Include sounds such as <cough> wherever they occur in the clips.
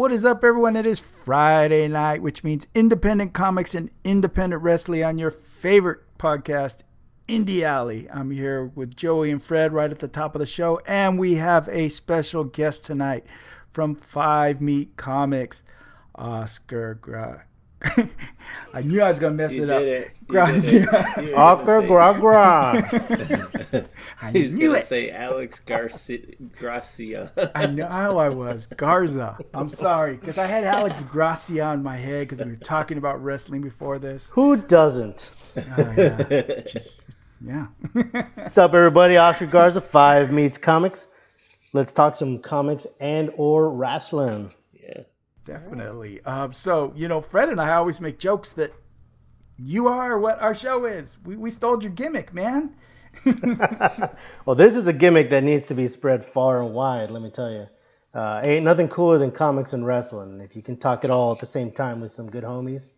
What is up, everyone? It is Friday night, which means independent comics and independent wrestling on your favorite podcast, Indie Alley. I'm here with Joey and Fred right at the top of the show, and we have a special guest tonight from Five Meat Comics, Oscar Gra- <laughs> I knew I was gonna mess You it did up. it. You Grazie. did it. You were <laughs> <laughs> Oscar gonna gra gra. I He's knew it. say Alex Garcia. Gracia. I know how I was. Garza. I'm sorry, because I had Alex Gracia in my head because we were talking about wrestling before this. Who doesn't? Oh, yeah. Just- yeah. What's up, everybody? Oscar Garza, Five Meets Comics. Let's talk some comics and or wrestling. Definitely. Um, so, you know, Fred and I always make jokes that you are what our show is. We, we stole your gimmick, man. <laughs> Well, this is a gimmick that needs to be spread far and wide. Let me tell you, uh, ain't nothing cooler than comics and wrestling. If you can talk it all at the same time with some good homies,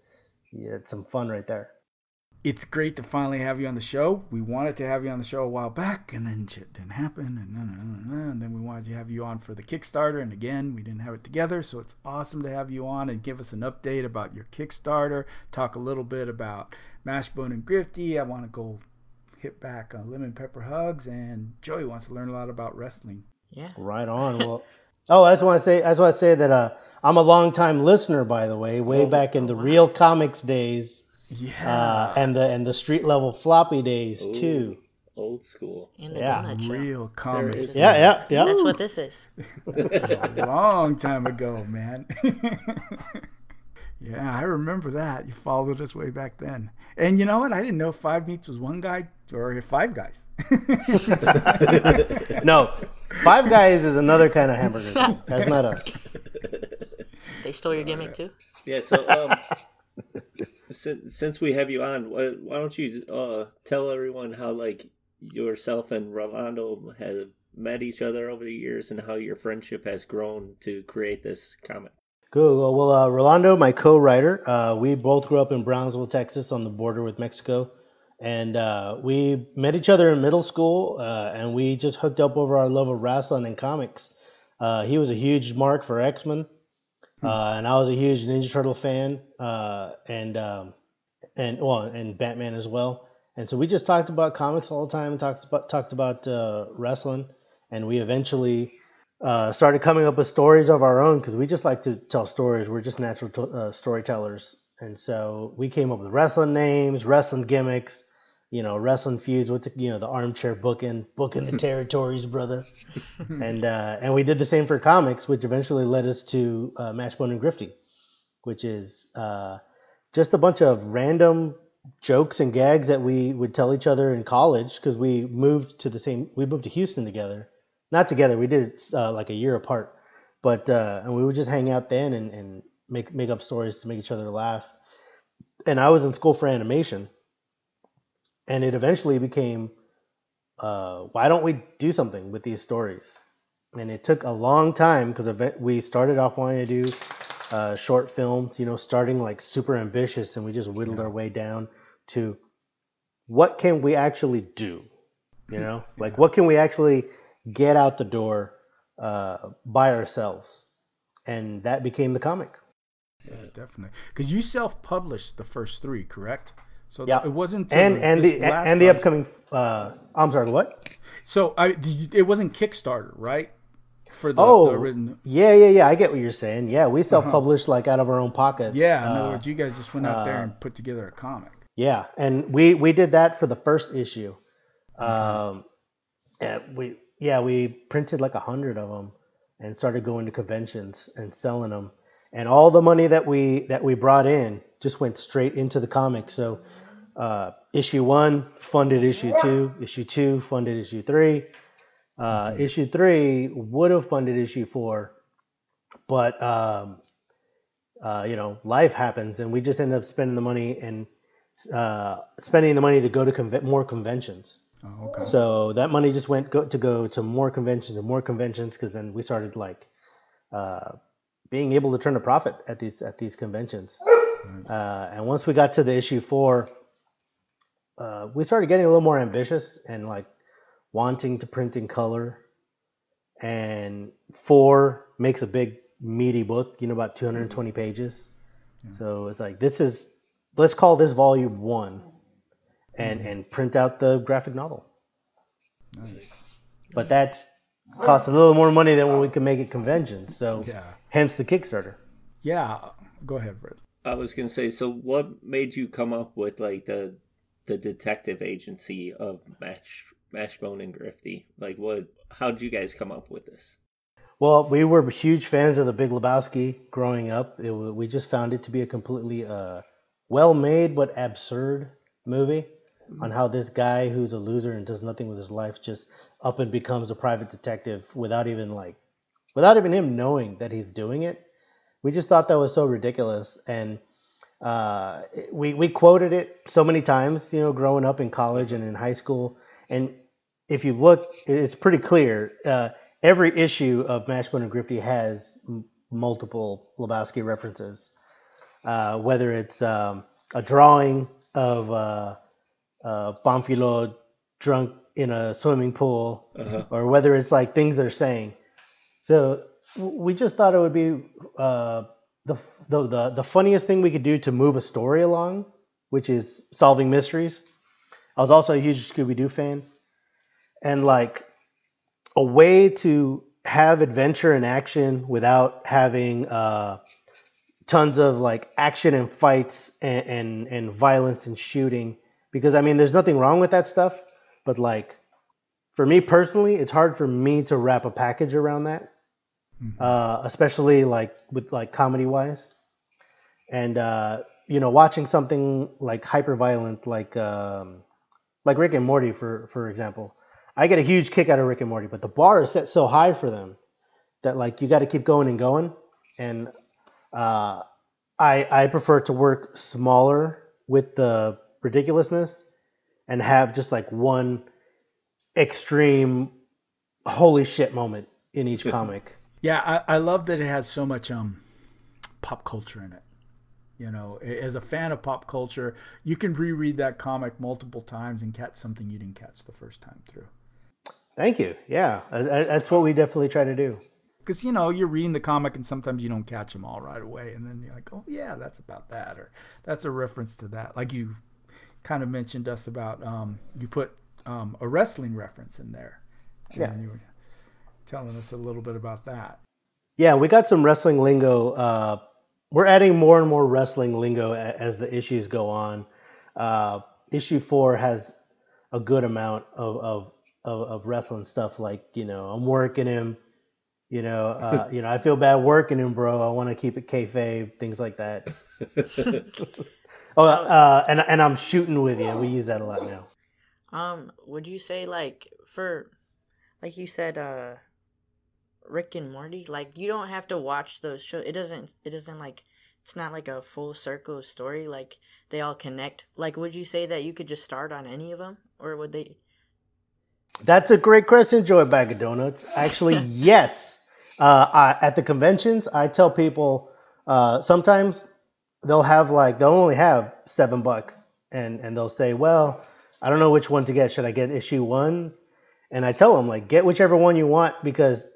it's some fun right there. It's great to finally have you on the show. We wanted to have you on the show a while back, and then shit didn't happen, and, nah, nah, nah, nah, and then we wanted to have you on for the Kickstarter, and again, we didn't have it together. So it's awesome to have you on and give us an update about your Kickstarter. Talk a little bit about Mashbone and Grifty. I want to go hit back on Lemon Pepper Hugs, and Joey wants to learn a lot about wrestling. Yeah. Right on. <laughs> Well, oh, I just want to say, I just want to say that uh, I'm a longtime listener, by the way, way back in the real comics days. Yeah. uh, and the and the street level floppy days too. Old school. In the Yeah. donut show. Real comics. Yeah, yeah, yeah. That's what this is. <laughs> a long time ago, man. <laughs> yeah, I remember that. You followed us way back then. And you know what? I didn't know Five Meats was one guy or five guys. <laughs> No, Five Guys is another kind of hamburger. That's not us. They stole your gimmick too. Yeah. So, um, since since we have you on, why, don't you uh tell everyone how like yourself and Rolando have met each other over the years and how your friendship has grown to create this comic. Well, well uh, Rolando, my co-writer, uh, we both grew up in Brownsville, Texas, on the border with Mexico, and uh, we met each other in middle school, uh, and we just hooked up over our love of wrestling and comics. Uh, he was a huge mark for X Men, uh, and I was a huge Ninja Turtle fan, uh, and um, and well, and Batman as well. And so we just talked about comics all the time, talked about talked about uh, wrestling, and we eventually uh, started coming up with stories of our own because we just like to tell stories. We're just natural to, uh, storytellers, and so we came up with wrestling names, wrestling gimmicks, you know, wrestling feuds. What's you know the armchair booking, booking the <laughs> territories, brother, <laughs> and uh, and we did the same for comics, which eventually led us to uh, Mashbone and Grifty, which is uh, just a bunch of random jokes and gags that we would tell each other in college because we moved to the same. We moved to Houston together not together. We did it uh, like a year apart, but uh, and we would just hang out then and, and make make up stories to make each other laugh. And I was in school for animation, and it eventually became, uh, why don't we do something with these stories? And it took a long time because we started off wanting to do uh, short films, you know, starting like super ambitious, and we just whittled our way down to what can we actually do? You know, like what can we actually get out the door uh, by ourselves, and that became the comic. Yeah, definitely. Because you self-published the first three, correct? So Yeah. it wasn't And and the and the upcoming. Uh, I'm sorry, what? So I, it wasn't Kickstarter, right? For the, Oh, the written. yeah, yeah, yeah. I get what you're saying. Yeah, we self-published like out of our own pockets. Yeah, in other Uh, words, you guys just went out there and put together a comic. Yeah, and we we did that for the first issue. Um, and we yeah we printed like a hundred of them and started going to conventions and selling them, and all the money that we that we brought in just went straight into the comic. So uh, issue one funded issue two, issue two funded issue three, uh, issue three would have funded issue four, but um, uh, you know life happens, and we just ended up spending the money and uh, spending the money to go to conve- more conventions. Oh, okay. So that money just went go- to go to more conventions and more conventions because then we started like uh, being able to turn a profit at these at these conventions. Uh, and once we got to the issue four, uh, we started getting a little more ambitious and like wanting to print in color. And four makes a big meaty book, you know, about 220 pages. So it's like this is let's call this volume one, and and print out the graphic novel. Nice. But that costs a little more money than when we can make at conventions. So Yeah. hence the Kickstarter. Yeah. Go ahead, Fred. I was gonna say, so what made you come up with like the the detective agency of Mash Mashbone and Grifty? Like, what? How did you guys come up with this? Well, we were huge fans of The Big Lebowski growing up. It, we just found it to be a completely uh, well-made but absurd movie on how this guy who's a loser and does nothing with his life just up and becomes a private detective without even like without even him knowing that he's doing it. We just thought that was so ridiculous, and uh, we we quoted it so many times, you know, growing up in college and in high school. And if you look, it's pretty clear. Uh, every issue of Mashbone and Grifty has m- multiple Lebowski references, uh, whether it's um, a drawing of uh, uh, Bonfilo drunk in a swimming pool, Uh-huh. or whether it's like things they're saying. So w- we just thought it would be uh, the, the the the funniest thing we could do to move a story along, which is solving mysteries. I was also a huge Scooby Doo fan, and like a way to have adventure and action without having uh, tons of like action and fights and, and and violence and shooting. Because I mean, there's nothing wrong with that stuff, but like for me personally, it's hard for me to wrap a package around that, uh, especially like with like comedy wise. And uh, you know, watching something like hyper violent, like um, like Rick and Morty, for for example, I get a huge kick out of Rick and Morty, but the bar is set so high for them that like you got to keep going and going. And uh, I I prefer to work smaller with the ridiculousness and have just like one extreme holy shit moment in each comic. Yeah, I, I love that it has so much um pop culture in it. You know, as a fan of pop culture, you can reread that comic multiple times and catch something you didn't catch the first time through. Thank you. Yeah, that's what we definitely try to do. Because you know you're reading the comic and sometimes you don't catch them all right away, and then you're like, oh yeah, that's about that, or that's a reference to that. Like you kind of mentioned us about um, you put um, a wrestling reference in there. Yeah. Were telling us a little bit about that. Yeah, we got some wrestling lingo. Uh, we're adding more and more wrestling lingo a- as the issues go on. Uh, issue four has a good amount of, of, of, of wrestling stuff, like you know, I'm working him. You know, uh, <laughs> you know, I feel bad working him, bro. I want to keep it kayfabe, things like that. <laughs> oh, uh, and and I'm shooting with you. We use that a lot now. Um, would you say like for, like you said, uh, Rick and Morty? Like you don't have to watch those shows. It doesn't. It doesn't like. It's not like a full circle story. Like they all connect. Like, would you say that you could just start on any of them, or would they? That's a great question, Joey Bag of Donuts. Actually, <laughs> yes. Uh, I, at the conventions, I tell people uh, sometimes they'll have like they'll only have seven bucks, and and they'll say, "Well, I don't know which one to get. Should I get issue one?" And I tell them like, get whichever one you want because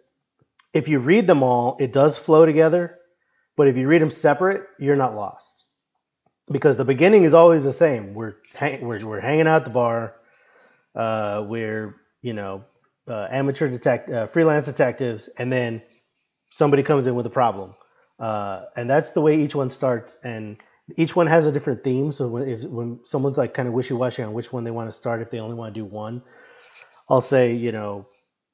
if you read them all, it does flow together. But if you read them separate, you're not lost because the beginning is always the same. We're hang- we're, we're hanging out at the bar. Uh, we're you know uh, amateur detect uh, freelance detectives, and then somebody comes in with a problem, uh, and that's the way each one starts. And each one has a different theme. So when, if, when someone's like kind of wishy washy on which one they want to start, if they only want to do one, I'll say you know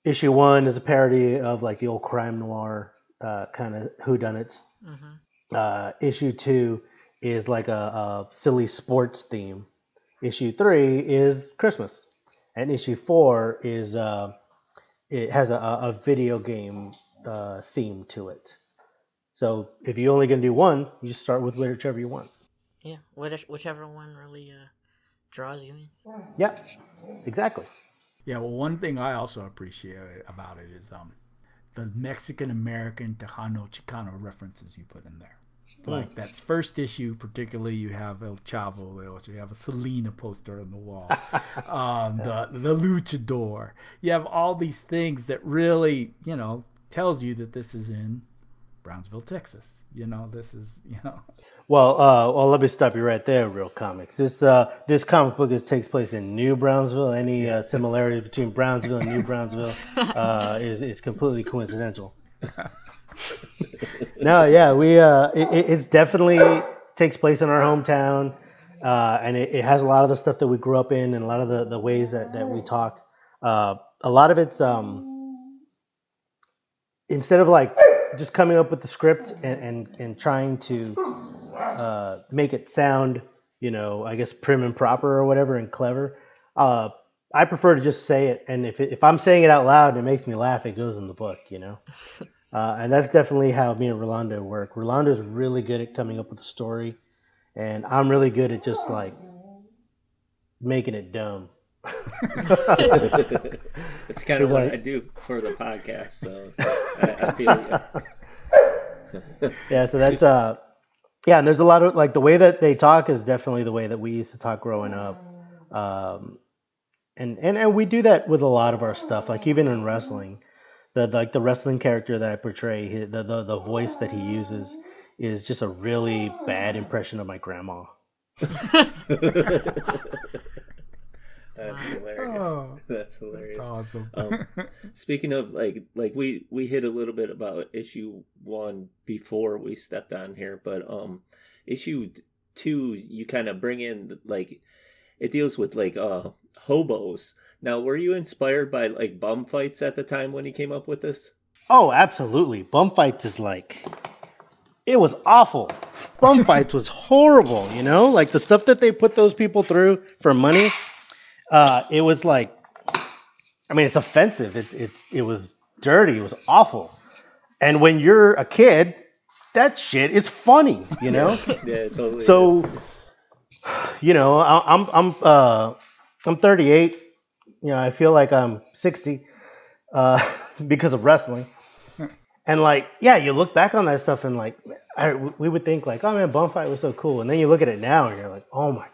issue one is a parody of like the old crime noir uh, kind of whodunits. Mm-hmm. Uh, issue two is like a, a silly sports theme. Issue three is Christmas, and issue four is uh, it has a, a video game uh, theme to it. So if you're only gonna do one, you just start with whichever you want. Yeah, which, whichever one really uh draws you in. Yeah, exactly. Yeah, well, one thing I also appreciate about it is um, the Mexican American Tejano Chicano references you put in there. Like that first issue, particularly, you have El Chavo, you have a Selena poster on the wall, <laughs> um, the the Luchador. You have all these things that really, you know, tells you that this is in Brownsville, Texas. You know, this is you know. Well, uh, well, let me stop you right there, real comics. This uh, this comic book is, takes place in New Brownsville. Any uh, similarity between Brownsville and New Brownsville uh, is is completely coincidental. <laughs> no, yeah, we uh, it, it's definitely takes place in our hometown, uh, and it, it, has a lot of the stuff that we grew up in, and a lot of the, the ways that, that we talk. Uh, a lot of it's um, instead of like just coming up with the script and and, and trying to uh, make it sound, you know, I guess prim and proper or whatever and clever. Uh, I prefer to just say it, and if it, if I'm saying it out loud and it makes me laugh, it goes in the book, you know. <laughs> Uh, and that's definitely how me and Rolando work. Rolando's really good at coming up with a story, and I'm really good at just like making it dumb. <laughs> it's kind of what like, I do for the podcast, so I, I feel you. <laughs> yeah, so that's uh, yeah, and there's a lot of like the way that they talk is definitely the way that we used to talk growing up, um, and and and we do that with a lot of our stuff, like even in wrestling. The like the wrestling character that I portray, the, the the voice that he uses is just a really bad impression of my grandma. <laughs> <laughs> That's hilarious. Oh, <laughs> that's hilarious. That's awesome. um, <laughs> speaking of like like we we hit a little bit about issue one before we stepped on here, but um issue two you kind of bring in like it deals with like uh hobos now, were you inspired by like bum fights at the time when he came up with this? Oh, absolutely. Bum fights is like it was awful. Bum <laughs> fights was horrible, you know? Like the stuff that they put those people through for money, uh, it was like I mean, it's offensive. It's it's it was dirty. It was awful. And when you're a kid, that shit is funny, you know? <laughs> yeah, totally. So, you know, I, I'm I'm uh I'm 38 you know, I feel like I'm 60 uh, <laughs> because of wrestling. And like, yeah, you look back on that stuff and like, I, we would think like, oh man, fight was so cool. And then you look at it now and you're like, oh my God,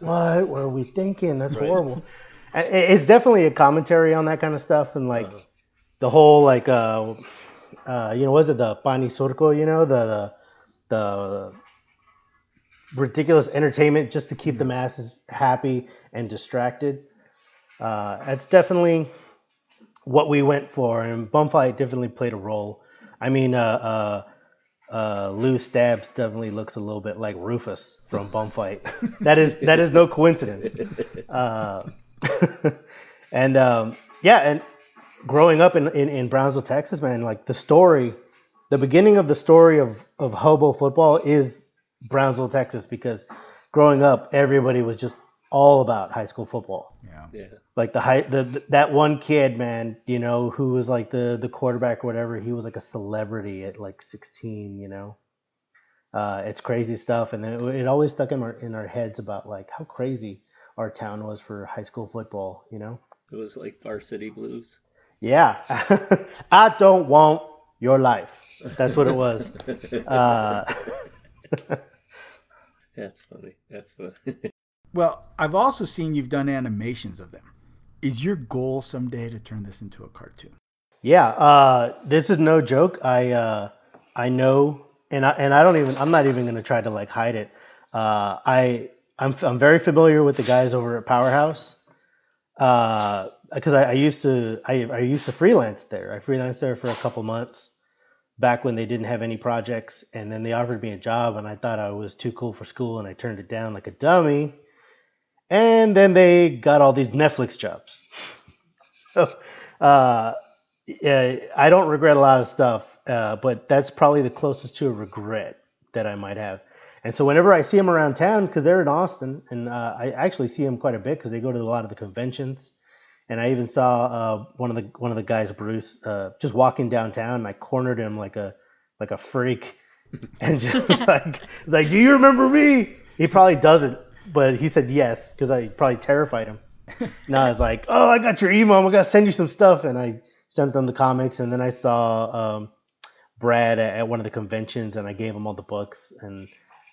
what were we thinking? That's right. horrible. It's definitely a commentary on that kind of stuff. And like uh-huh. the whole like, uh, uh, you know, was it the Pani Surco, you know, the, the, the ridiculous entertainment just to keep the masses happy and distracted uh, that's definitely what we went for, and Bumfight definitely played a role. I mean, uh, uh, uh, Lou Stabs definitely looks a little bit like Rufus from Bumfight. <laughs> that is that is no coincidence. <laughs> Uh, <laughs> and um, yeah, and growing up in, in, in Brownsville, Texas, man, like the story, the beginning of the story of of hobo football is Brownsville, Texas, because growing up, everybody was just all about high school football. Yeah. Yeah like the high the that one kid man you know who was like the the quarterback or whatever he was like a celebrity at like 16 you know? Uh, it's crazy stuff. And then it, it, always stuck in our in our heads about like how crazy our town was for high school football you know? It was like varsity blues. Yeah. <laughs> I don't want your life. That's what it was. <laughs> Uh, <laughs> that's funny. That's funny. Well i've also seen you've done animations of them is your goal someday to turn this into a cartoon? Yeah, uh, this is no joke. I uh, I know, and I and I don't even. I'm not even going to try to like hide it. Uh, I I'm I'm very familiar with the guys over at Powerhouse because uh, I, I, used to I, I used to freelance there. I freelanced there for a couple months back when they didn't have any projects, and then they offered me a job, and I thought I was too cool for school, and I turned it down like a dummy and then they got all these Netflix jobs. <laughs> so, uh, yeah, I don't regret a lot of stuff, uh, but that's probably the closest to a regret that I might have. And so whenever I see them around town, because they're in Austin, and uh, I actually see them quite a bit because they go to a lot of the conventions. And I even saw uh, one of the one of the guys, Bruce, uh, just walking downtown, and I cornered him like a like a freak, <laughs> and just <laughs> like, like, "Do you remember me?" He probably doesn't, but he said yes because I probably terrified him. and I was like, "Oh, I got your email. I'm gonna send you some stuff." And I sent them the comics, and then I saw um, Brad at, at, one of the conventions, and I gave him all the books. And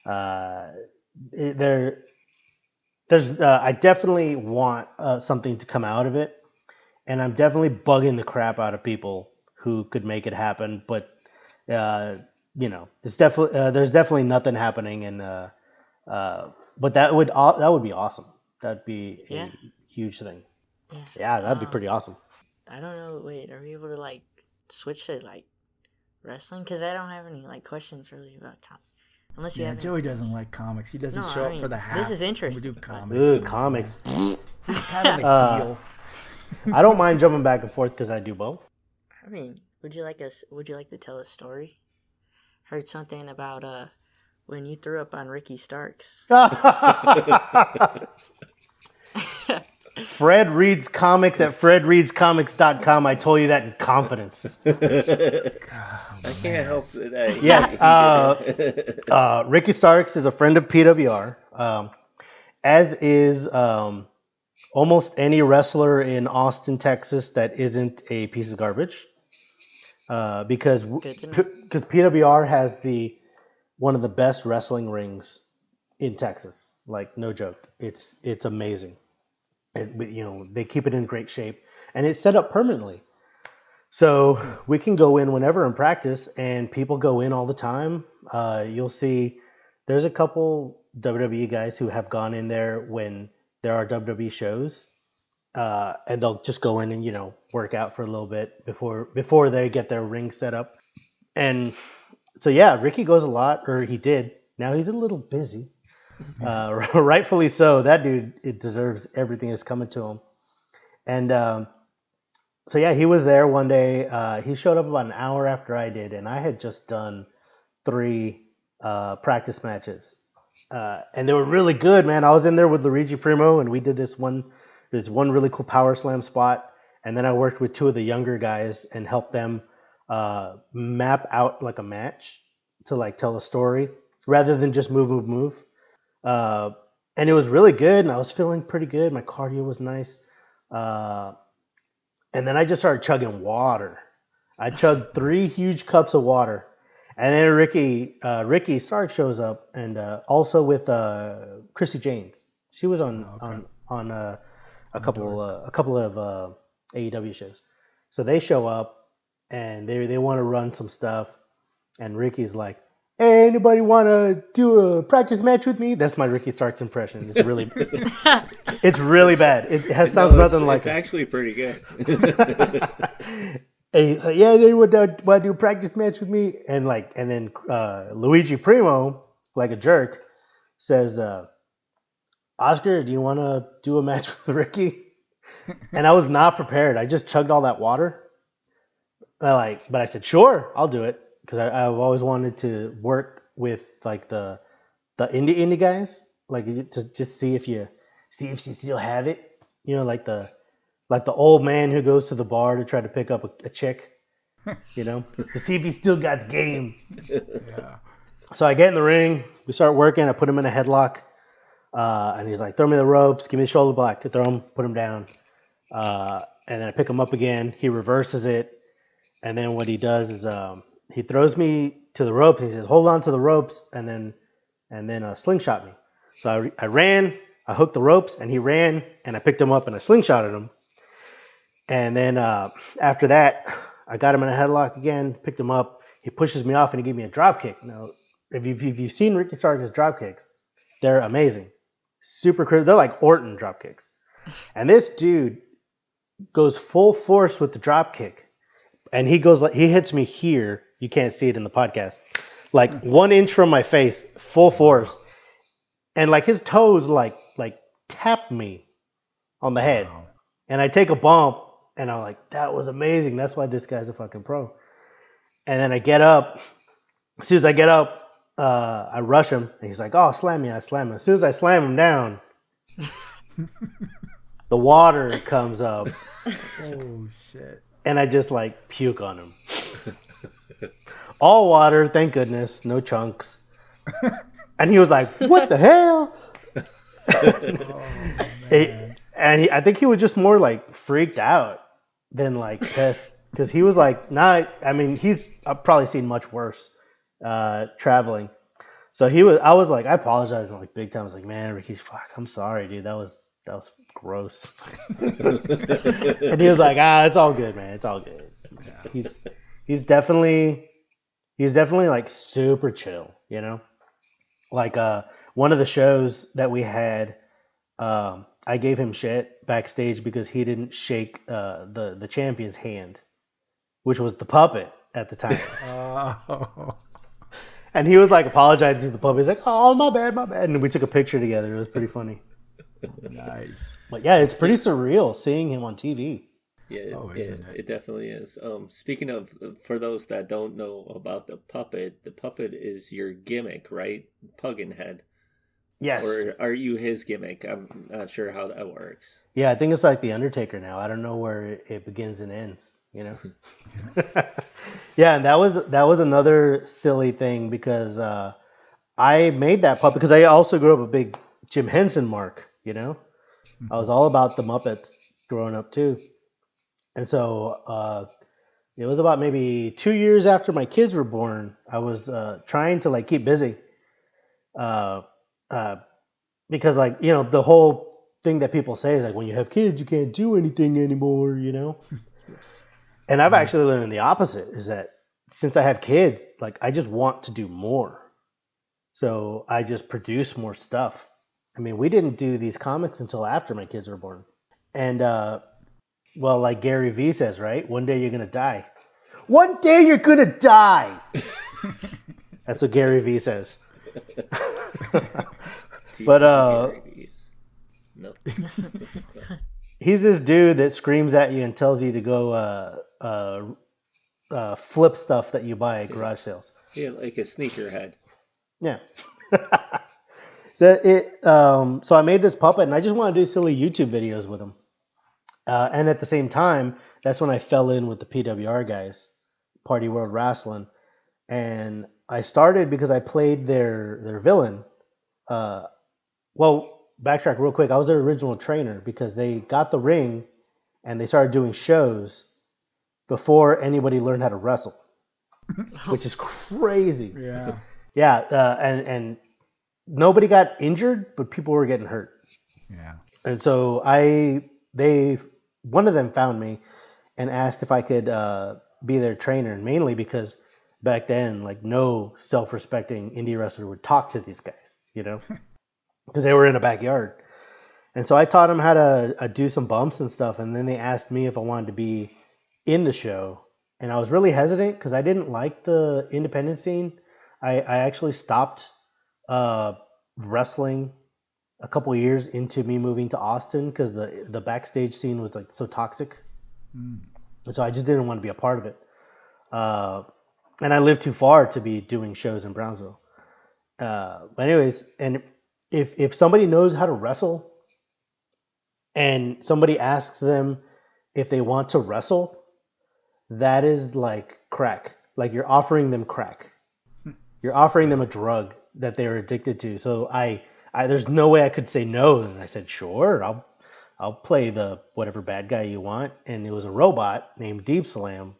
uh, it, there, there's, uh, I definitely want uh, something to come out of it, and I'm definitely bugging the crap out of people who could make it happen. But uh, you know, it's definitely uh, there's definitely nothing happening, and but that would that would be awesome. That'd be Yeah. a huge thing. Yeah. Yeah, that'd be Um, pretty awesome. I don't know. Wait, are we able to like switch to like wrestling? Because I don't have any like questions really about com- unless you Yeah, have. any Joey doesn't like comics. He doesn't No, show I up for the half. this is interesting, We do comics. Ugh, comics. He's kind of a Uh, heel. I don't mind jumping back and forth because I do both. I mean, would you like us? Would you like to tell a story? Heard something about uh when you threw up on Ricky Starks. <laughs> Fred reads comics at fredreadscomics.com. I told you that in confidence. <laughs> I can't help that. Yes, <laughs> uh, uh, Ricky Starks is a friend of PWR, um, as is um, almost any wrestler in Austin, Texas that isn't a piece of garbage. Uh, because Good to know. because PWR has the one of the best wrestling rings in Texas. Like no joke, it's it's amazing. You know they keep it in great shape, and it's set up permanently. So we can go in whenever and practice, and people go in all the time. Uh, you'll see there's a couple WWE guys who have gone in there when there are WWE shows, uh, and they'll just go in and you know work out for a little bit before before they get their ring set up. And so yeah, Ricky goes a lot, or he did. Now he's a little busy, uh, <laughs> rightfully so. That dude it deserves everything that's coming to him. And um, so yeah, he was there one day. Uh, he showed up about an hour after I did, and I had just done three uh, practice matches, uh, and they were really good, man. I was in there with Luigi Primo, and we did this one, this one really cool power slam spot, and then I worked with two of the younger guys and helped them uh, map out like a match to like tell a story rather than just move, move, move. Uh, and it was really good, and I was feeling pretty good. My cardio was nice. Uh, and then I just started chugging water. I chugged <laughs> three huge cups of water, and then Ricky uh, Ricky Starks shows up, and uh, also with uh, Christi Jaynes. She was on Oh, okay. on on uh, a couple uh, a couple of uh, AEW shows. So they show up, and they they want to run some stuff, and Ricky's like. Hey, anybody want to do a practice match with me? That's my Ricky Starks impression. It's really, <laughs> it's really bad. It has sounds No, it's, nothing like it's it. actually pretty good. <laughs> hey, uh, yeah, they would uh, want to do a practice match with me, and like, and then uh, Luigi Primo, like a jerk, says, uh, "Oscar, do you want to do a match <laughs> with Ricky?" and I was not prepared. I just chugged all that water. I like, but I said, "Sure, I'll do it," because I've always wanted to work with like the the indie indie guys, like to just see if you see if you still have it. You know, like the like the old man who goes to the bar to try to pick up a, a chick, you know, to see if he still got game. Yeah. So I get in the ring, we start working. I put him in a headlock, uh, and he's like, "Throw me the ropes, give me the shoulder block." I throw him, put him down, uh, and then I pick him up again. He reverses it, and then what he does is um, he throws me to the ropes. And he says, "Hold on to the ropes," and then and then uh, slingshot me. So I, I ran, I hooked the ropes, and he ran, and I picked him up and I slingshotted him. And then uh, after that, I got him in a headlock again, picked him up. He pushes me off and he gave me a drop kick. Now, if you've, if you've seen Ricky Starks' drop kicks, they're amazing. Super critical. They're like Orton drop kicks. And this dude goes full force with the drop kick. And he goes like, he hits me here. You can't see it in the podcast. Like one inch from my face, full force. And like his toes like like tap me on the head Wow. and I take a bump, and I'm like, that was amazing. That's why this guy's a fucking pro. And then I get up. As soon as I get up, uh, I rush him, and he's like, "Oh, slam me!" I slam him. As soon as I slam him down, <laughs> the water comes up, Oh shit. And I just like puke on him. All water, thank goodness, no chunks. <laughs> And he was like, "What the hell?" It- and he, I think he was just more like freaked out than like pissed because he was like, "Nah." I mean, he's I've probably seen much worse uh, traveling. So he was. I was like, I apologize like big time. I was like, "Man, Ricky, fuck, I'm sorry, dude. That was that was gross." <laughs> and he was like, "Ah, it's all good, man. It's all good." He's he's definitely he's definitely like super chill, you know. Like uh, one of the shows that we had, um, I gave him shit backstage because he didn't shake uh, the the champion's hand, which was the puppet at the time. <laughs> Oh. And he was like apologizing to the puppet. He's like, "Oh, my bad, my bad." And we took a picture together. It was pretty funny. Nice. But yeah, it's pretty surreal seeing him on TV. Yeah, it, Oh, yeah, it? it definitely is. Um, speaking of, for those that don't know about the puppet, the puppet is your gimmick, right? Pumpkinhead. Yes. or are you his gimmick? I'm not sure how that works. Yeah, I think it's like the Undertaker now. I don't know where it- it begins and ends. You know. <laughs> yeah, and that was that was another silly thing because uh, I made that puppet because I also grew up a big Jim Henson mark. You know, I was all about the Muppets growing up too, and so uh, it was about maybe two years after my kids were born. I was uh, trying to like keep busy. Uh, uh, because like you know the whole thing that people say is like when you have kids you can't do anything anymore you know? <laughs> And i've actually learned the opposite is that since i have kids like i just want to do more. So i just produce more stuff i mean we didn't do these comics until after my kids were born. And uh well like gary vee says right? One day you're gonna die. One day you're gonna die! <laughs> That's what gary vee says. <laughs> But, uh, no, <laughs> he's this dude that screams at you and tells you to go uh, uh, uh, flip stuff that you buy at garage sales. yeah, like a sneakerhead. Yeah. So it. Um, so I made this puppet, and I just want to do silly YouTube videos with him. Uh, and at the same time, that's when I fell in with the PWR guys, Party World Wrestling, and I started because I played their their villain. Uh, well, backtrack real quick. I was their original trainer because they got the ring, and they started doing shows before anybody learned how to wrestle, <laughs> which is crazy. Yeah. Yeah, uh, and and nobody got injured, but people were getting hurt. Yeah. And so I, they, one of them found me and asked if I could uh, be their trainer, mainly because back then, like no self-respecting indie wrestler would talk to these guys, you know, <laughs> because they were in a backyard. And so I taught them how to uh, do some bumps and stuff, and then they asked me if I wanted to be in the show, and I was really hesitant because I didn't like the independent scene. I, I actually stopped uh, wrestling a couple years into me moving to Austin because the the backstage scene was like so toxic. Mm. So I just didn't want to be a part of it. Uh, and I lived too far to be doing shows in Brownsville. Uh, but anyways, and if if somebody knows how to wrestle, and somebody asks them if they want to wrestle, that is like crack. Like you're offering them crack. You're offering them a drug that they're addicted to. So I, I there's no way I could say no. And I said, sure, I'll I'll play the whatever bad guy you want. And it was a robot named Deep Slam,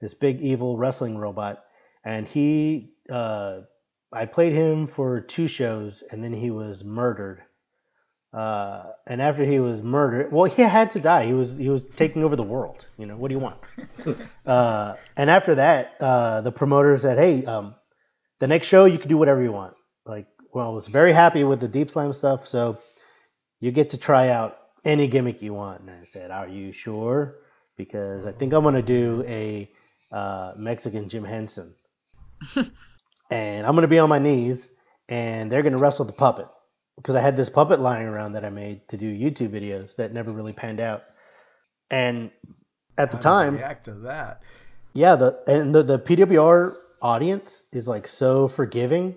this big evil wrestling robot. And he, uh, I played him for two shows, and then he was murdered. Uh, and after he was murdered, well, he had to die. He was he was taking over the world. You know, what do you want? <laughs> uh, and after that, uh, the promoter said, "Hey, um, the next show you can do whatever you want." Like, well, I was very happy with the Deep Slam stuff, so you get to try out any gimmick you want. And I said, Are you sure? Because I think I'm going to do a uh, Mexican Jim Henson. <laughs> and I'm going to be on my knees and they're going to wrestle the puppet. Because I had this puppet lying around that I made to do YouTube videos that never really panned out. And at the time, react to that. yeah, the and the, the PWR audience is like so forgiving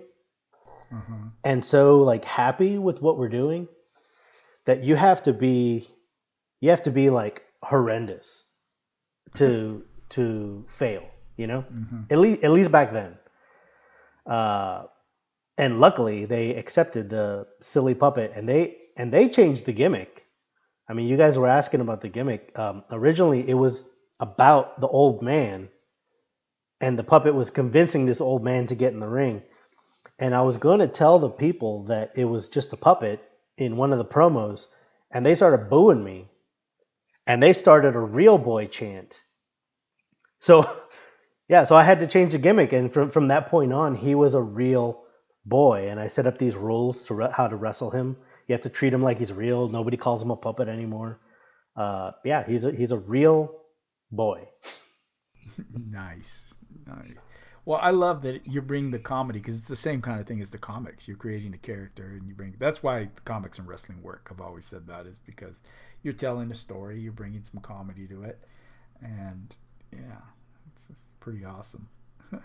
Mhm. and so like happy with what we're doing that you have to be you have to be like horrendous to <laughs> to fail you know Mhm. at least at least back then uh and luckily they accepted the silly puppet and they and they changed the gimmick i mean you guys were asking about the gimmick um originally it was about the old man and the puppet was convincing this old man to get in the ring and I was going to tell the people that it was just a puppet in one of the promos, and they started booing me, and they started a real boy chant. So <laughs> Yeah, so I had to change the gimmick, and from from that point on, he was a real boy, and I set up these rules to re- how to wrestle him. You have to treat him like he's real. Nobody calls him a puppet anymore. Uh, yeah, he's a, he's a real boy. <laughs> nice, nice. Well, I love that you bring the comedy because it's the same kind of thing as the comics. You're creating a character, and you bring. That's why comics and wrestling work. I've always said that is because you're telling a story, you're bringing some comedy to it, and yeah, it's, it's pretty awesome. <laughs>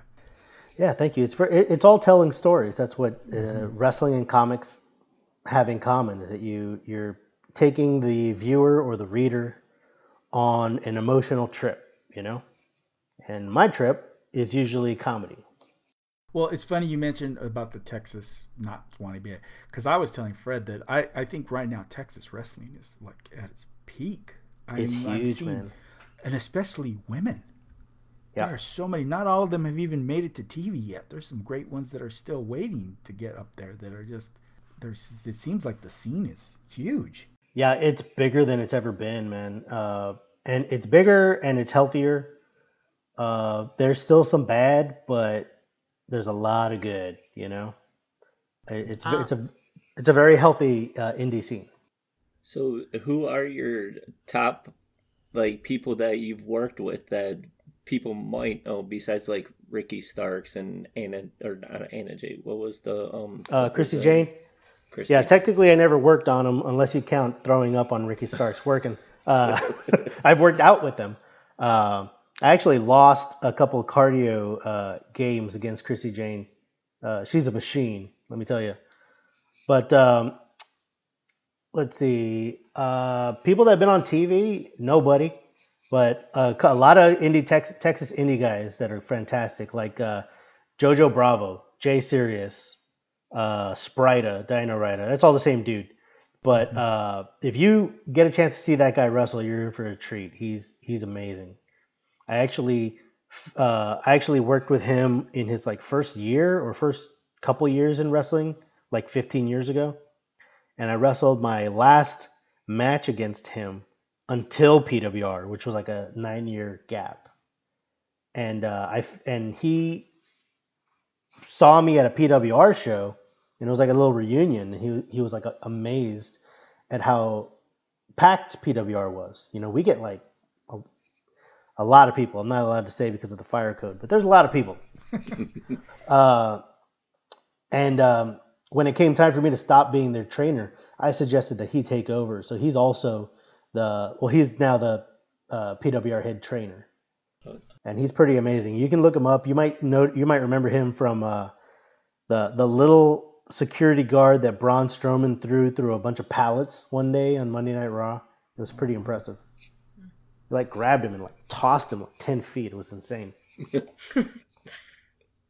yeah, thank you. It's for, it, it's all telling stories. That's what uh, mm-hmm. wrestling and comics have in common is that you you're taking the viewer or the reader on an emotional trip, you know? And my trip is usually comedy. Well, it's funny you mentioned about the Texas not wanting to be because I was telling Fred that I, I think right now Texas wrestling is like at its peak. I it's huge, seen, man. And especially women. Yeah. There are so many. Not all of them have even made it to TV yet. There's some great ones that are still waiting to get up there that are just there's it seems like the scene is huge. Yeah, it's bigger than it's ever been, man. Uh, and it's bigger and it's healthier. Uh, there's still some bad, but there's a lot of good. You know, it's ah. it's a it's a very healthy uh, indie scene. So, who are your top like people that you've worked with that people might know besides like Ricky Starks and Anna or not Anna Jay? What was the um? Uh, Christi Jaynes. Christy. Yeah, technically, I never worked on them unless you count throwing up on Ricky Starks working. Uh, <laughs> I've worked out with them. Uh, I actually lost a couple of cardio uh, games against Christi Jaynes. Uh, she's a machine, let me tell you. But um, let's see, uh, people that have been on TV, nobody. But uh, a lot of indie Tex- Texas indie guys that are fantastic, like Jojo Bravo, Jay Serious, uh, Sprita, Dino Rider. That's all the same dude. But uh, if you get a chance to see that guy wrestle, you're in for a treat. He's he's amazing. I actually uh, I actually worked with him in his like first year or first couple years in wrestling, like 15 years ago, and I wrestled my last match against him until PWR, which was like a nine year gap. And uh, I and he saw me at a PWR show and it was like a little reunion. He he was like amazed at how packed PWR was. You know, we get like a, lot of people. I'm not allowed to say because of the fire code, but there's a lot of people. <laughs> uh, and um, when it came time for me to stop being their trainer, I suggested that he take over. So he's also the well, he's now the uh, PWR head trainer, and he's pretty amazing. You can look him up. You might know you might remember him from uh, the the little security guard that Braun Strowman threw through a bunch of pallets one day on Monday Night Raw. It was pretty impressive. Like grabbed him and like tossed him like ten feet. It was insane. <laughs>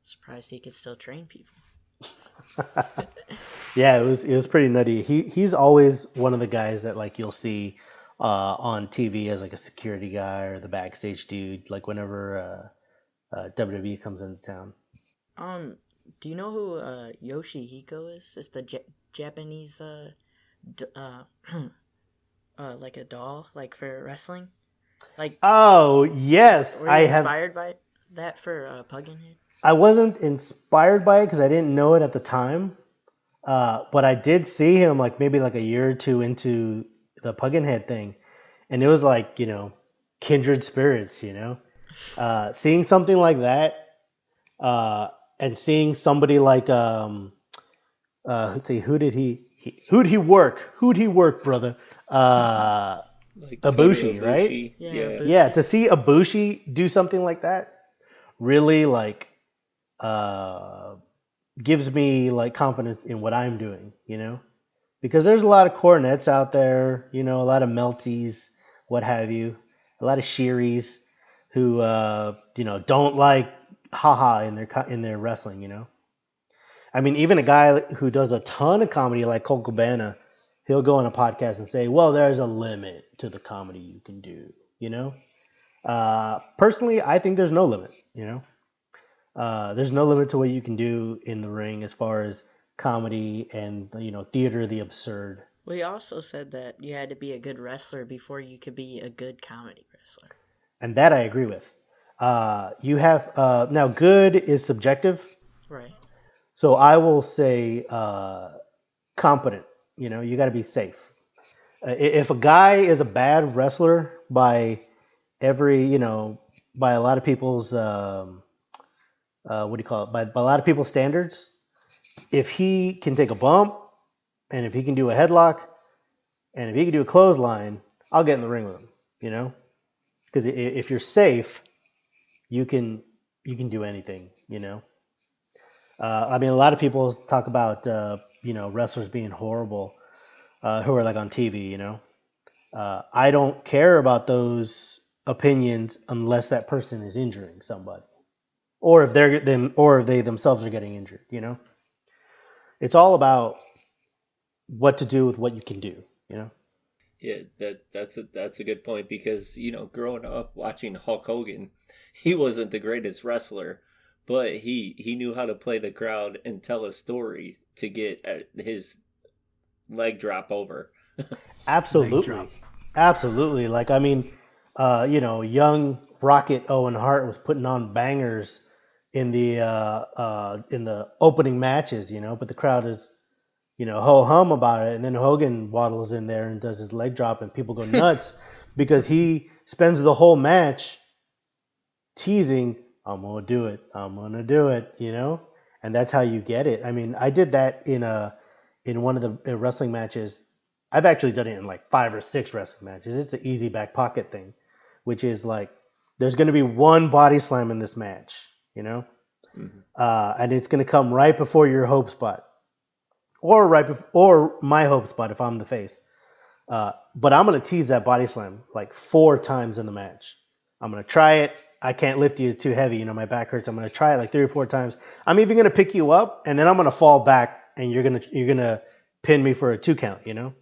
Surprised he could still train people. <laughs> yeah, it was it was pretty nutty. He he's always one of the guys that like you'll see uh, on TV as like a security guy or the backstage dude. Like whenever uh, uh, WWE comes into town. Um, do you know who uh, Yoshihiko is? It's the J- Japanese, uh, d- uh, <clears throat> uh, like a doll, like for wrestling. Like oh yes, I have inspired by that for uh, Pumpkinhead. I wasn't inspired by it because I didn't know it at the time, uh, but I did see him like maybe like a year or two into the Pumpkinhead thing, and it was like you know kindred spirits, you know, uh, seeing something like that. Uh, and seeing somebody like um uh let's see who did he, he who'd he work who'd he work brother uh like Ibushi, right? Yeah. Yeah. yeah to see Ibushi do something like that really like uh gives me like confidence in what I'm doing you know? Because there's a lot of Cornettes out there you know a lot of melties what have you a lot of sheeries who uh you know don't like haha in their in their wrestling, you know. I mean, even a guy who does a ton of comedy like Colt Cabana, he'll go on a podcast and say, "Well, there's a limit to the comedy you can do," you know. Uh, personally, I think there's no limit. You know, uh, there's no limit to what you can do in the ring as far as comedy and you know theater the absurd. Well, he also said that you had to be a good wrestler before you could be a good comedy wrestler. And that I agree with. Uh, you have uh, now good is subjective. Right. So I will say uh, competent. You know, you got to be safe. Uh, if a guy is a bad wrestler by every, you know, by a lot of people's, um, uh, what do you call it? By, by a lot of people's standards, if he can take a bump and if he can do a headlock and if he can do a clothesline, I'll get in the ring with him. You know, because if you're safe, you can you can do anything. You know. Uh, I mean, a lot of people talk about uh, you know wrestlers being horrible, uh, who are like on TV. You know, uh, I don't care about those opinions unless that person is injuring somebody, or if they're them, or if they themselves are getting injured. You know, it's all about what to do with what you can do. You know. Yeah, that that's a that's a good point because you know, growing up watching Hulk Hogan, he wasn't the greatest wrestler, but he he knew how to play the crowd and tell a story to get uh, his leg drop over. <laughs> Absolutely, drop. absolutely. Like I mean, uh, you know, young Rocket Owen Hart was putting on bangers in the uh, uh, in the opening matches, you know, but the crowd is, you know, ho hum about it, and then Hogan waddles in there and does his leg drop, and people go <laughs> nuts because he spends the whole match teasing, "I'm gonna do it, I'm gonna do it," you know, and that's how you get it. I mean, I did that in a in one of the uh, wrestling matches I've actually done it in like five or six wrestling matches. It's an easy back pocket thing, which is like there's going to be one body slam in this match, you know, uh, and it's going to come right before your hope spot, or right or my hope spot if I'm the face. Uh, but I'm going to tease that body slam like four times in the match. I'm going to try it. I can't lift you too heavy. You know, my back hurts. I'm going to try it like three or four times. I'm even going to pick you up, and then I'm going to fall back, and you're going to you're going to pin me for a two count. You know.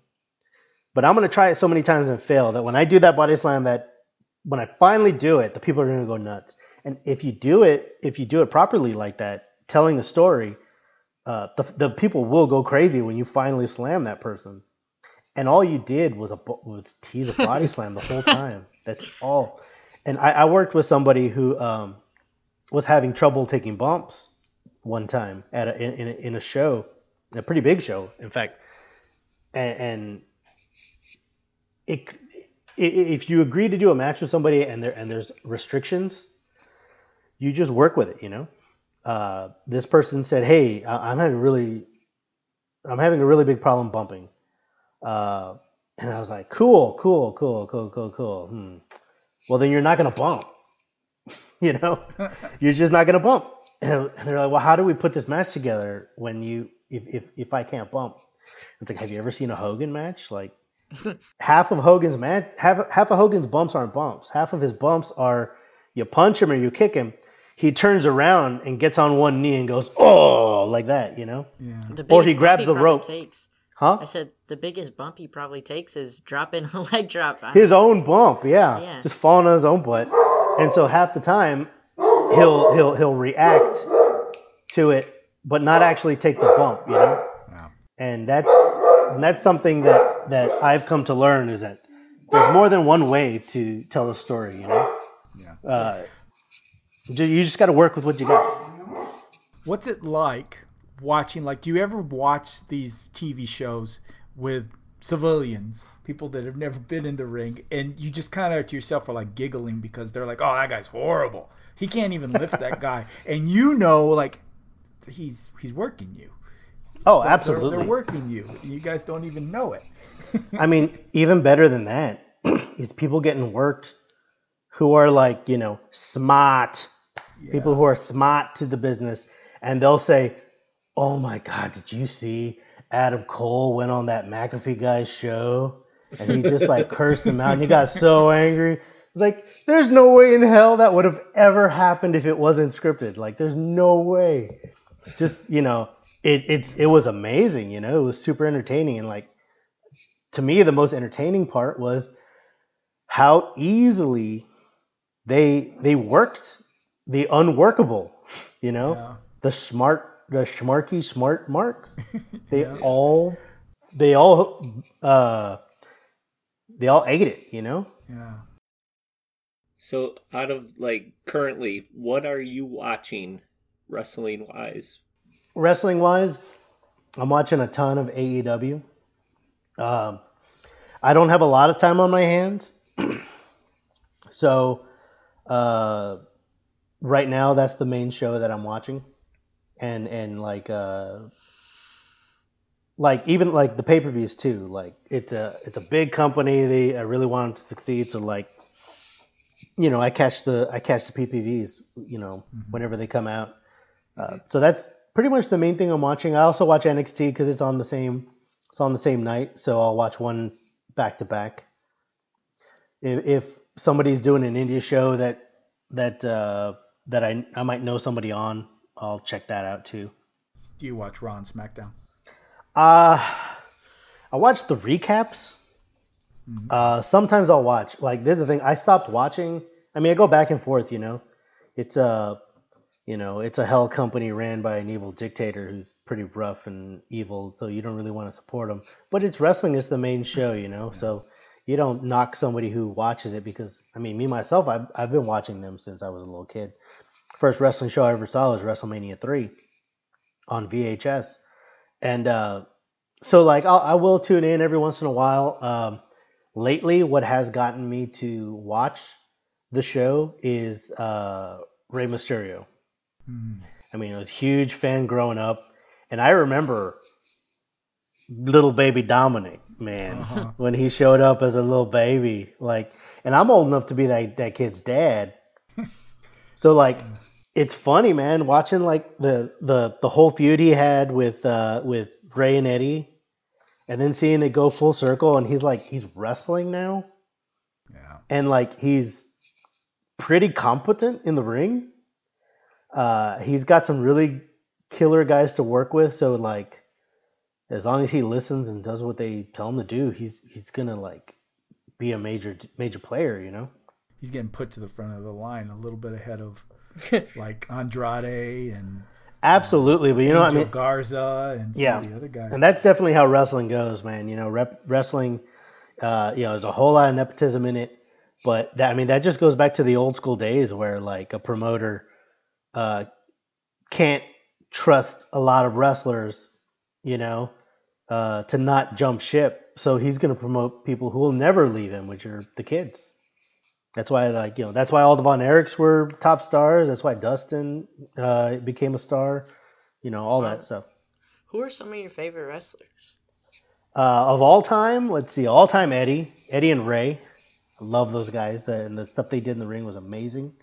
But I'm gonna try it so many times and fail that when I do that body slam, that when I finally do it, the people are gonna go nuts. And if you do it, if you do it properly like that, telling a story, uh, the the people will go crazy when you finally slam that person. And all you did was a was tease a body <laughs> slam the whole time. That's all. And I, I worked with somebody who um, was having trouble taking bumps one time at a, in, in, a, in a show, a pretty big show, in fact. And, and it, if you agree to do a match with somebody and there and there's restrictions, you just work with it. You know, uh, this person said, "Hey, I'm having really, I'm having a really big problem bumping," uh, and I was like, "Cool, cool, cool, cool, cool, cool." Hmm. Well, then you're not gonna bump. <laughs> you know, you're just not gonna bump. <clears throat> And they're like, "Well, how do we put this match together when you if if if I can't bump?" It's like, have you ever seen a Hogan match? Like <laughs> half of Hogan's match, half half of Hogan's bumps aren't bumps. Half of his bumps are you punch him or you kick him. He turns around and gets on one knee and goes, "Oh," like that, you know? Yeah. Or he grabs the rope. Takes. Huh? I said the biggest bump he probably takes is dropping a <laughs> leg drop. I- His own bump, yeah, Yeah. just falling on his own butt. And so half the time, he'll he'll he'll react to it, but not actually take the bump, you know? Wow. and that's and that's something that that I've come to learn is that there's more than one way to tell a story. You know, Yeah. uh, you just got to work with what you got. What's it like watching? Like, do you ever watch these TV shows with civilians, people that have never been in the ring, and you just kind of to yourself are like giggling because they're like, "Oh, that guy's horrible. He can't even lift that <laughs> guy," and you know, like, he's he's working you. Oh, They're- absolutely. they're, working you. You guys don't even know it. <laughs> I mean, even better than that <clears throat> is people getting worked who are like you know smart people who are smart to the business, and they'll say, "Oh my God, did you see Adam Cole went on that McAfee guy's show?" And he just like <laughs> cursed him out, and he got so angry. It's like, there's no way in hell that would have ever happened if it wasn't scripted. Like, there's no way. Just you know, it it's it was amazing. You know, it was super entertaining, and like to me, the most entertaining part was how easily they they worked the unworkable. You know, Yeah. the smart, the schmarky smart marks. <laughs> They all, they all, uh, they all ate it. You know. Yeah. So, out of like currently, what are you watching wrestling wise? Wrestling wise, I'm watching a ton of AEW. Um, I don't have a lot of time on my hands, <clears throat> so uh, right now that's the main show that I'm watching, and and like uh, like even like the pay per views too. Like it's a it's a big company. They I really want them to succeed. So like, you know, I catch the I catch the PPVs. You know, Mhm. whenever they come out. Uh, so that's pretty much the main thing I'm watching. I also watch NXT because it's on the same it's on the same night. So I'll watch one back to back. If if somebody's doing an indie show that that uh, that I I might know somebody on, I'll check that out too. Do you watch Raw and SmackDown? Uh I watch the recaps. Uh sometimes I'll watch. Like this is the thing. I stopped watching. I mean I go back and forth, you know. It's a you know, it's a hell company ran by an evil dictator who's pretty rough and evil, so you don't really want to support him. But it's wrestling is the main show, you know. So you don't knock somebody who watches it because I mean, me myself, I've I've been watching them since I was a little kid. First wrestling show I ever saw was WrestleMania three on VHS, and uh, so like I'll, I will tune in every once in a while. Um, lately, what has gotten me to watch the show is uh, Rey Mysterio. Hmm. I mean, I was a huge fan growing up, and I remember little baby Dominic, man, Uh-huh. when he showed up as a little baby, like, and I'm old enough to be that that kid's dad. <laughs> so like, it's funny, man, watching like the the the whole feud he had with uh with Rey and Eddie, and then seeing it go full circle, and he's like he's wrestling now, Yeah. and like he's pretty competent in the ring. Uh, he's got some really killer guys to work with. So like, as long as he listens and does what they tell him to do, he's he's gonna like be a major major player. You know. He's getting put to the front of the line a little bit ahead of <laughs> like Andrade and Absolutely, but you know what I mean. Garza and Yeah. the other guys. And that's definitely how wrestling goes, man. You know, rep, wrestling, uh, you know, there's a whole lot of nepotism in it, but that I mean, that just goes back to the old school days where like a promoter uh, can't trust a lot of wrestlers, you know, uh, to not jump ship. So he's going to promote people who will never leave him, which are the kids. That's why, like you know, that's why all the Von Erichs were top stars. That's why Dustin uh, became a star. You know, all that stuff. Who are some of your favorite wrestlers? Uh, of all time, let's see, all time Eddie, Eddie and Rey. I love those guys. The, and the stuff they did in the ring was amazing.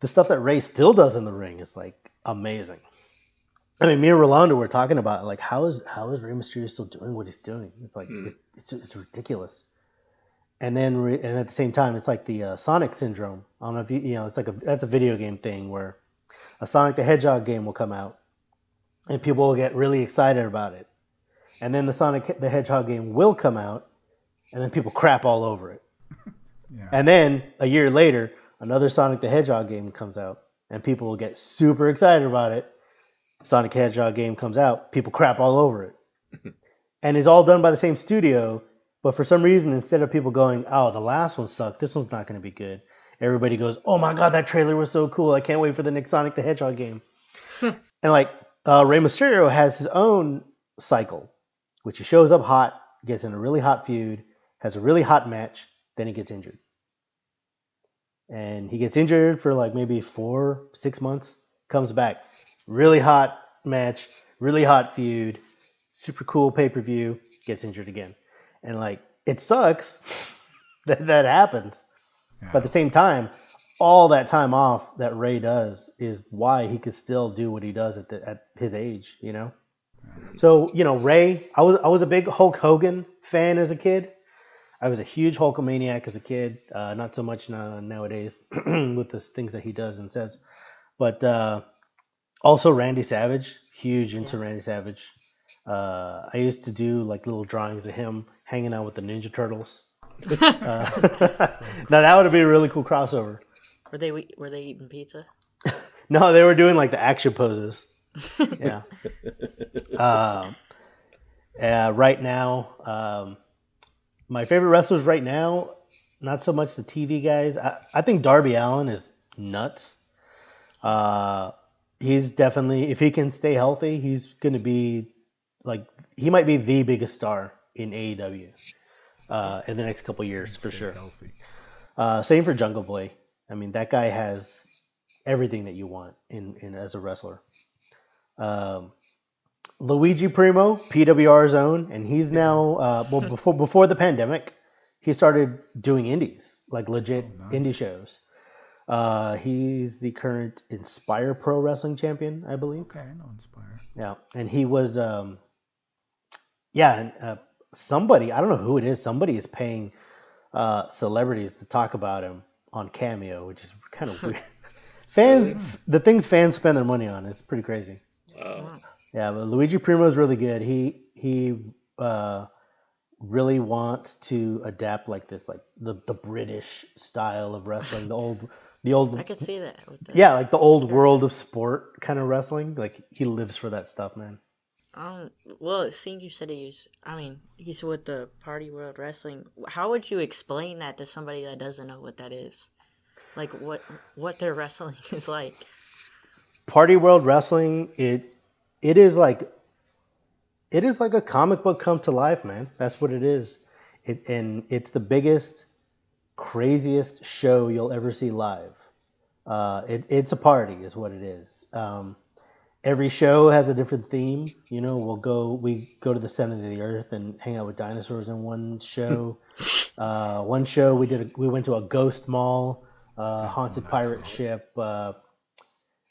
The stuff that Rey still does in the ring is like amazing. I mean, me and Rolando were talking about like how is how is Rey Mysterio still doing what he's doing? It's like Hmm. it's it's ridiculous. And then re- and at the same time, it's like the uh, Sonic syndrome. I don't know if you you know it's like a that's a video game thing where a Sonic the Hedgehog game will come out, and people will get really excited about it and then the Sonic the Hedgehog game will come out, and then people crap all over it. <laughs> Yeah. And then a year later, another Sonic the Hedgehog game comes out, and people will get super excited about it. Sonic the Hedgehog game comes out, people crap all over it. <laughs> and it's all done by the same studio, but for some reason, instead of people going, oh, the last one sucked, this one's not going to be good, everybody goes, oh my god, that trailer was so cool, I can't wait for the next Sonic the Hedgehog game. and like, uh, Rey Mysterio has his own cycle which he shows up hot, gets in a really hot feud, has a really hot match, then he gets injured. And he gets injured for like maybe four, six months, comes back. Really hot match, really hot feud, super cool pay per view, gets injured again. And like, it sucks <laughs> that that happens. But at the same time, all that time off that Rey does is why he could still do what he does at, the, at his age, you know? So you know, Ray, I was I was a big Hulk Hogan fan as a kid. I was a huge Hulkamaniac as a kid. Uh, not so much now, nowadays <clears throat> with the things that he does and says, but uh, also Randy Savage. Huge into Randy Savage. Uh, I used to do like little drawings of him hanging out with the Ninja Turtles. <laughs> Uh, <laughs> now that would have been a really cool crossover. Were they were they eating pizza? <laughs> No, they were doing like the action poses. yeah. um, uh, right now, um, my favorite wrestlers right now, not so much the TV guys. I, I think Darby Allin is nuts. Uh, he's definitely if he can stay healthy, he's going to be like he might be the biggest star in AEW uh, in the next couple years for sure. Uh, same for Jungle Boy. I mean, that guy has everything that you want in, in as a wrestler. Um, Luigi Primo, PWR's own, and he's now uh, well <laughs> before before the pandemic, he started doing indies like legit Oh, nice. indie shows. Uh, he's the current Inspire Pro Wrestling champion, I believe. Okay, I know Inspire. Yeah, and he was, um, yeah, and, uh, somebody I don't know who it is. Somebody is paying uh, celebrities to talk about him on Cameo, which is kind of weird. <laughs> <laughs> fans, the things fans spend their money on, it's pretty crazy. Wow. Yeah, but Luigi Primo is really good. He he uh, really wants to adapt like this, like the the British style of wrestling, the old the old I could see that. Yeah, like the old world of sport kind of wrestling. Like he lives for that stuff, man. Um. Well, seeing you said he's, I mean, he's with the Party World Wrestling. How would you explain that to somebody that doesn't know what that is? Like what what their wrestling <laughs> is like? Party World Wrestling, it it is like it is like a comic book come to life, man. That's what it is. It and it's the biggest, craziest show you'll ever see live. Uh, it, it's a party, is what it is. Um, every show has a different theme. You know, we'll go we go to the center of the earth and hang out with dinosaurs in one show. <laughs> uh, one show we did a, we went to a ghost mall, uh, haunted pirate ship. Uh,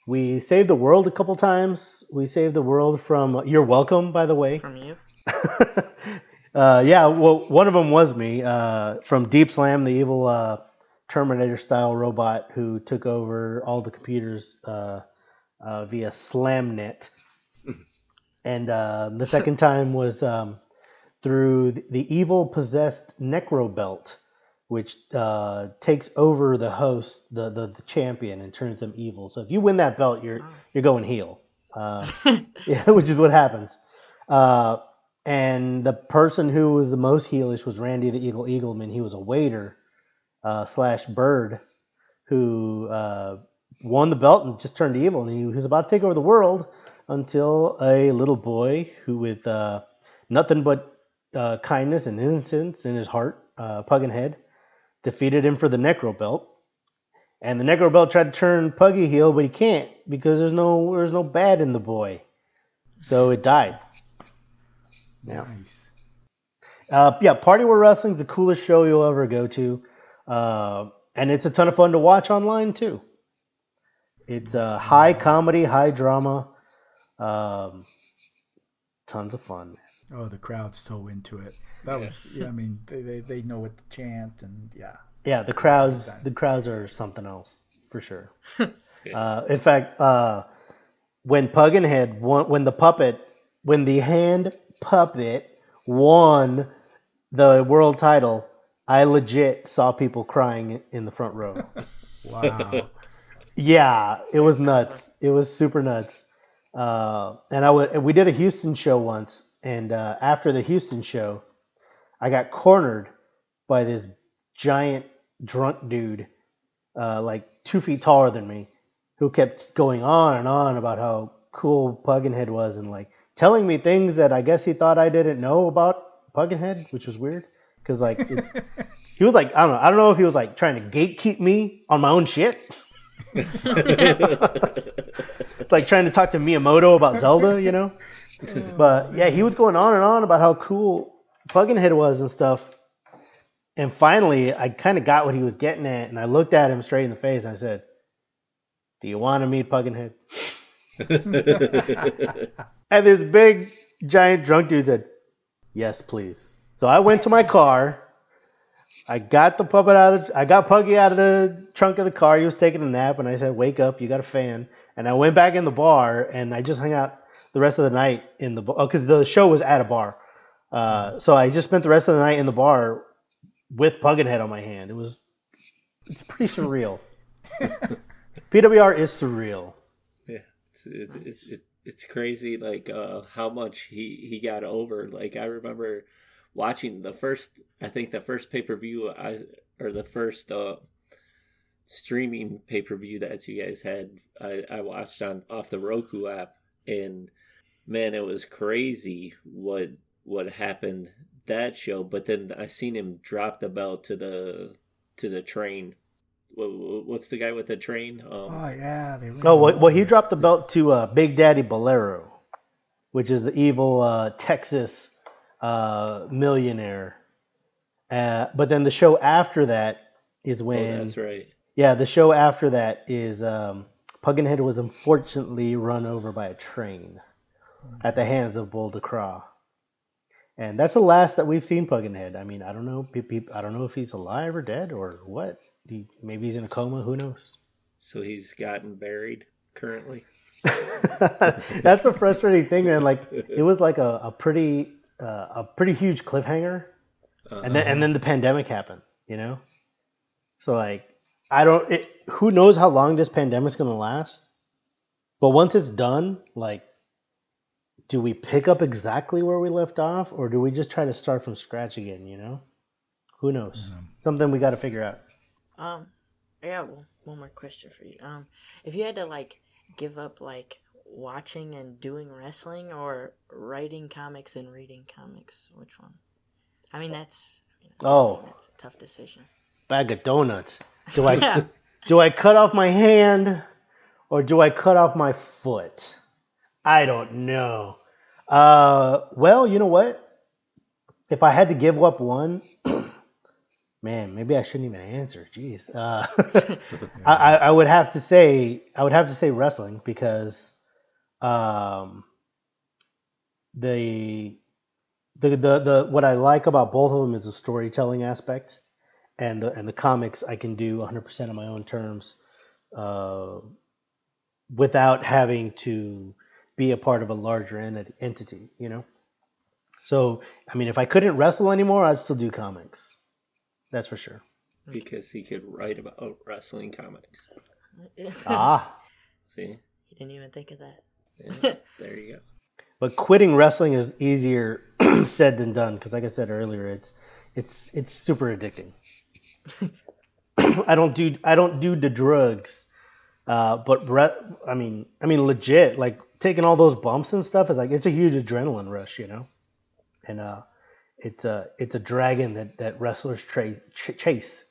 we saved the world a couple times. We saved the world from. You're welcome, by the way. From you? <laughs> uh, yeah, well, one of them was me uh, from Deep Slam, the evil uh, Terminator style robot who took over all the computers uh, via SlamNet. and uh, the second time was um, through the, the evil possessed Necro Belt, which uh, takes over the host, the, the the champion, and turns them evil. So if you win that belt, you're you're going heel. Uh, <laughs> yeah, <laughs> which is what happens. Uh, and the person who was the most heelish was Randy the Eagle Eagleman. He was a waiter uh, slash bird who uh, won the belt and just turned evil, and he was about to take over the world until a little boy who, with uh, nothing but uh, kindness and innocence in his heart, uh, Pumpkinhead, defeated him for the Necro Belt. And the Necro Belt tried to turn Puggy heel, but he can't because there's no there's no bad in the boy, so it died. Yeah. Nice. Uh, yeah, Party War Wrestling is the coolest show you'll ever go to, uh, and it's a ton of fun to watch online too. It's uh, high comedy, high drama, um, tons of fun. Oh, the crowd's so into it. That was, yeah, I mean, they, they, they know what to chant, and yeah. Yeah, the crowds the crowds are something else for sure. <laughs> uh, in fact, uh, when Pug won, when the puppet, when the hand puppet won the world title, I legit saw people crying in the front row. <laughs> Wow. Yeah, it was nuts. It was super nuts. Uh, and I w- we did a Houston show once, and uh, after the Houston show, I got cornered by this giant drunk dude, uh, like two feet taller than me, who kept going on and on about how cool Pumpkinhead was, and like telling me things that I guess he thought I didn't know about Pumpkinhead, which was weird because like it, <laughs> he was like I don't know I don't know if he was like trying to gatekeep me on my own shit. <laughs> like trying to talk to Miyamoto about Zelda, you know. But yeah, he was going on and on about how cool Pumpkinhead was and stuff. And finally, I kind of got what he was getting at, and I looked at him straight in the face and I said, "Do you want to meet Pumpkinhead?" <laughs> and this big, giant drunk dude said, "Yes, please." So I went to my car. I got the puppet out of the, I got Puggy out of the trunk of the car. He was taking a nap, and I said, "Wake up! You got a fan." And I went back in the bar, and I just hung out the rest of the night in the bar because the show was at a bar. Uh, so I just spent the rest of the night in the bar with Pumpkinhead on my hand. It was it's pretty surreal. <laughs> PWR is surreal. Yeah, it's it, it's it, it's crazy. Like uh, how much he he got over. Like I remember watching the first. I think the first pay per view I or the first uh, streaming pay per view that you guys had. I, I watched on off the Roku app, and man, it was crazy what what happened that show. But then I seen him drop the belt to the to the train. What, what's the guy with the train? Um, Oh yeah, they Oh well, well, he dropped the belt to uh, Big Daddy Bolero, which is the evil uh, Texas uh, millionaire. Uh, but then the show after that is oh, when that's right. Yeah, the show after that is um, Pumpkin was unfortunately run over by a train at the hands of Bull DeCraw. And that's the last that we've seen Pumpkin I mean, I don't know. I don't know if he's alive or dead or what. He, maybe he's in a coma. Who knows? So he's gotten buried currently. <laughs> that's a frustrating thing, man. Like it was like a, a pretty uh, a pretty huge cliffhanger, and then and then the pandemic happened. You know, so like I don't. It, who knows how long this pandemic's gonna last? But once it's done, like, do we pick up exactly where we left off, or do we just try to start from scratch again? You know, who knows? Something we got to figure out. Um, I got one, one more question for you. Um, if you had to like give up like watching and doing wrestling or writing comics and reading comics, which one? I mean, that's I mean, Oh. that's a tough decision. Bag of donuts. Do I <laughs> Yeah. do I cut off my hand or do I cut off my foot? I don't know. Uh, well, you know what? If I had to give up one, <clears throat> man, maybe I shouldn't even answer. Jeez, uh, <laughs> I, I I would have to say I would have to say wrestling because um, the the the the what I like about both of them is the storytelling aspect and the and the comics I can do 100% on my own terms uh, without having to be a part of a larger ent- entity, you know. So, I mean, if I couldn't wrestle anymore, I'd still do comics. That's for sure. because he could write about wrestling comics. <laughs> Ah, See, he didn't even think of that. Yeah, <laughs> there you go. but quitting wrestling is easier <clears throat> said than done because, like I said earlier, it's it's it's super addicting. <clears throat> I don't do I don't do the drugs, uh, but re- I mean I mean legit like taking all those bumps and stuff is like it's a huge adrenaline rush, you know, and uh, it's a it's a dragon that that wrestlers tra- ch- chase,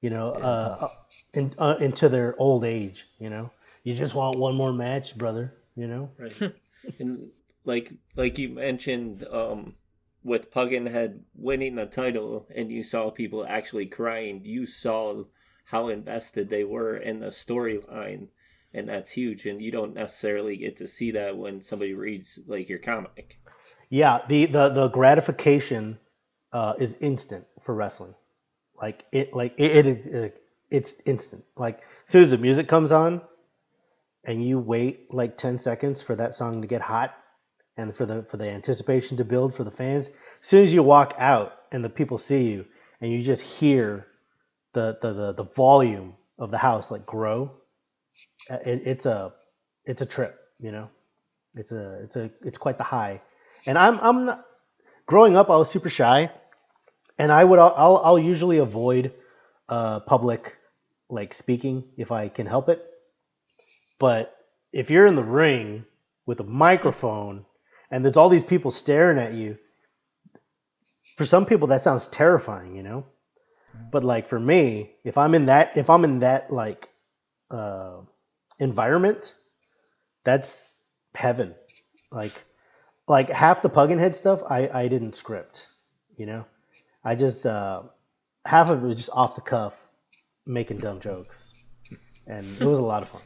you know, uh, uh, in, uh, into their old age. You know, you just want one more match, brother. You know. Right. and like like you mentioned, um, with Pumpkinhead winning the title, and you saw people actually crying. You saw how invested they were in the storyline, and that's huge. And you don't necessarily get to see that when somebody reads like your comic. Yeah, the the the gratification uh, is instant for wrestling. Like it, like it, it is, it's instant. Like as soon as the music comes on, and you wait like ten seconds for that song to get hot, and for the for the anticipation to build for the fans. As soon as you walk out and the people see you, and you just hear the the the, the volume of the house like grow, uh, it, it's a it's a trip. You know, it's a it's a it's quite the high and I'm I'm not growing up. I was super shy, and I would I'll I'll usually avoid uh, public like speaking if I can help it. But if you're in the ring with a microphone and there's all these people staring at you, for some people that sounds terrifying, you know. But like for me, if I'm in that if I'm in that like uh, environment, that's heaven. Like like half the Pumpkinhead stuff I, I didn't script, you know? I just uh half of it was just off the cuff making dumb jokes. And it was a lot of fun.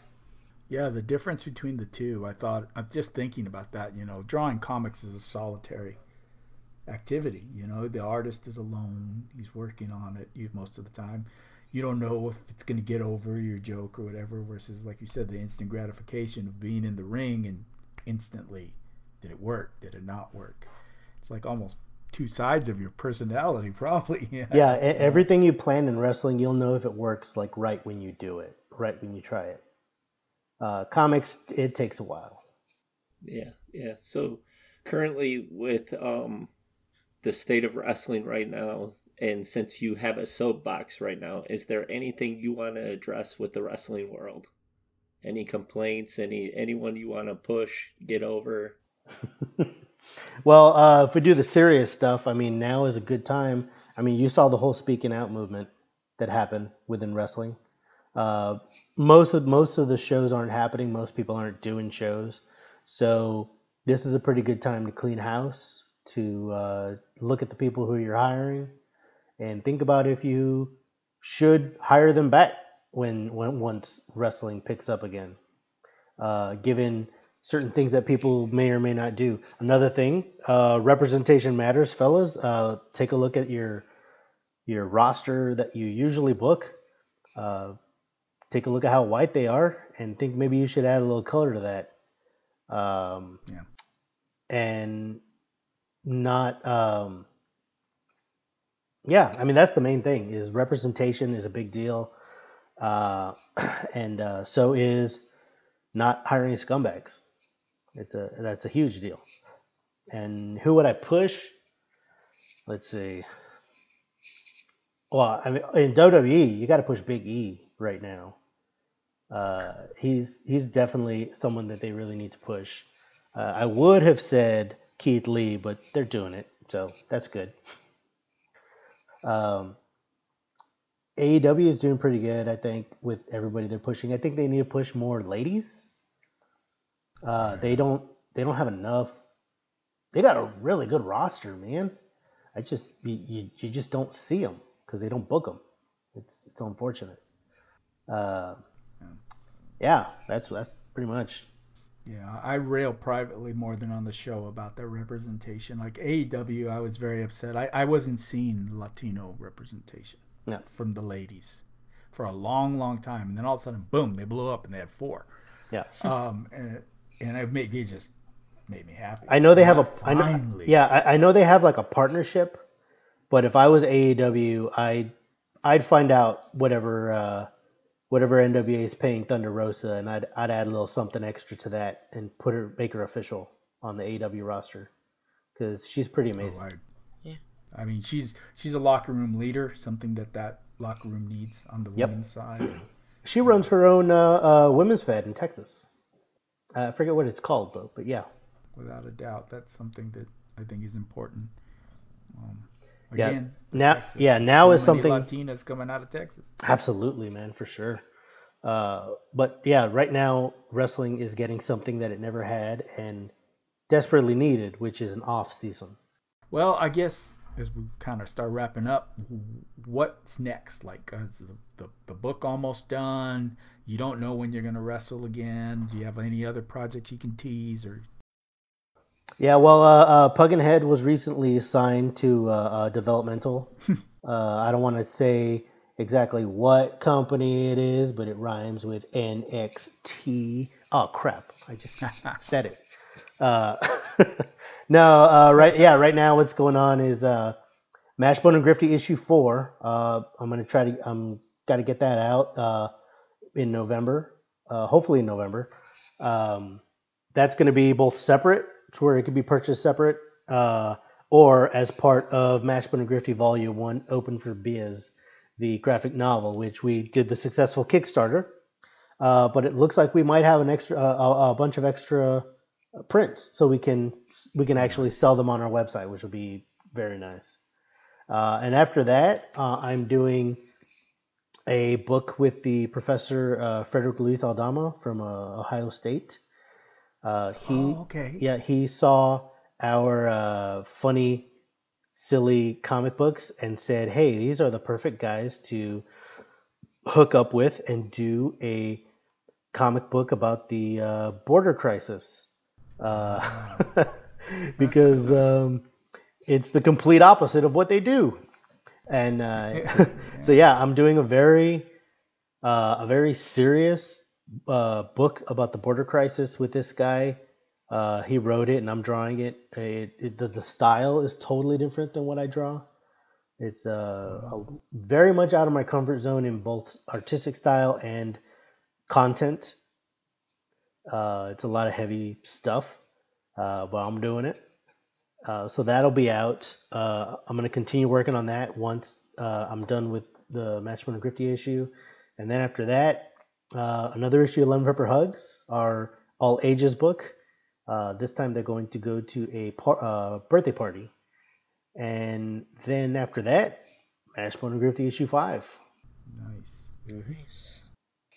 Yeah, the difference between the two, I thought, I'm just thinking about that. You know, drawing comics is a solitary activity. You know, the artist is alone, he's working on it most of the time. You don't know if it's going to get over your joke or whatever, versus, like you said, the instant gratification of being in the ring and instantly did it work? Did it not work? It's like almost two sides of your personality, <laughs> probably. Yeah. Yeah, everything you plan in wrestling, you'll know if it works like right when you do it, right when you try it. Uh, comics, it takes a while. Yeah, yeah. So currently with um the state of wrestling right now, and since you have a soapbox right now, is there anything you want to address with the wrestling world? Any complaints? Any anyone you want to push, get over? <laughs> well, uh, if we do the serious stuff, I mean, now is a good time. I mean, you saw the whole speaking out movement that happened within wrestling. Uh, most of most of the shows aren't happening. Most people aren't doing shows, so this is a pretty good time to clean house, to uh, look at the people who you're hiring, and think about if you should hire them back when when once wrestling picks up again. Uh, given certain things that people may or may not do. Another thing, uh, representation matters, fellas. Uh, take a look at your your roster that you usually book. Uh, take a look at how white they are, and think maybe you should add a little color to that. Um, yeah. And not. Um, yeah, I mean that's the main thing. Is representation is a big deal, uh, <clears throat> and uh, so is not hiring scumbags. It's a that's a huge deal. And who would I push? Let's see. Well, I mean, in WWE, you got to push Big E right now. Uh, he's he's definitely someone that they really need to push. Uh, I would have said Keith Lee, but they're doing it, so that's good. Um, AEW is doing pretty good, I think, with everybody they're pushing. I think they need to push more ladies. Uh, they don't they don't have enough. They got a really good roster, man. I just you you, you just don't see them because they don't book them. It's it's unfortunate. Uh, yeah, that's that's pretty much. Yeah, I rail privately more than on the show about their representation. Like AEW, I was very upset. I, I wasn't seeing Latino representation yeah. from the ladies for a long, long time. And then all of a sudden, boom, they blew up and they had four. Yeah. Um, and, and it made it just made me happy. I know they have a I know, yeah, I, I know they have like a partnership, but if I was AEW, I I'd find out whatever uh, whatever NWA is paying Thunder Rosa, and I'd I'd add a little something extra to that and put her make her official on the AW roster because she's pretty oh, amazing. Oh, I, yeah, I mean she's she's a locker room leader, something that that locker room needs on the yep. women's side. <clears throat> She runs her own uh, uh, women's fed in Texas. Uh, I forget what it's called though, but yeah. Without a doubt, that's something that I think is important. Um, Again, yeah. Now, Texas. yeah, now so is something Latinas coming out of Texas. Absolutely, man, for sure. Uh, but yeah, right now wrestling is getting something that it never had and desperately needed, which is an off season. Well, I guess as we kind of start wrapping up, what's next? Like, uh, the, the, the book almost done? You don't know when you're going to wrestle again. Do you have any other projects you can tease or yeah, well, uh, uh, Pumpkinhead was recently assigned to uh, uh developmental. <laughs> Uh, I don't want to say exactly what company it is, but it rhymes with NXT. Oh crap! I just <laughs> said it. Uh, <laughs> no, right? Yeah, right now what's going on is Mashbone and Grifty issue four. I'm gonna try to. I'm got to get that out in November. hopefully in November. Um, that's going to be both separate to where it could be purchased separate, uh, or as part of Mashbone and Grifty Volume One, Open for Biz, the graphic novel, which we did the successful Kickstarter. Uh, but it looks like we might have an extra, uh, a bunch of extra prints, so we can we can actually sell them on our website, which will be very nice. Uh, and after that, uh, I'm doing a book with the professor uh, Frederick Luis Aldama from uh, Ohio State. Uh, he, oh, okay. Yeah, he saw our uh, funny, silly comic books and said, "Hey, these are the perfect guys to hook up with and do a comic book about the uh, border crisis." Uh, <laughs> because um, it's the complete opposite of what they do. And uh, <laughs> <laughs> so, yeah, I'm doing a very, uh, a very serious uh, book about the border crisis with this guy. Uh, he wrote it, and I'm drawing it. it, it the, the, style is totally different than what I draw. It's uh, a, very much out of my comfort zone in both artistic style and content. Uh, it's a lot of heavy stuff, uh, but I'm doing it. Uh, so that'll be out. Uh, I'm gonna continue working on that once uh, I'm done with the Mashbone and Grifty issue, and then after that, uh, another issue of Lemon Pepper Hugs, our all ages book. Uh, this time they're going to go to a par- uh, birthday party, and then after that, Mashbone and Grifty issue five. Nice. Nice.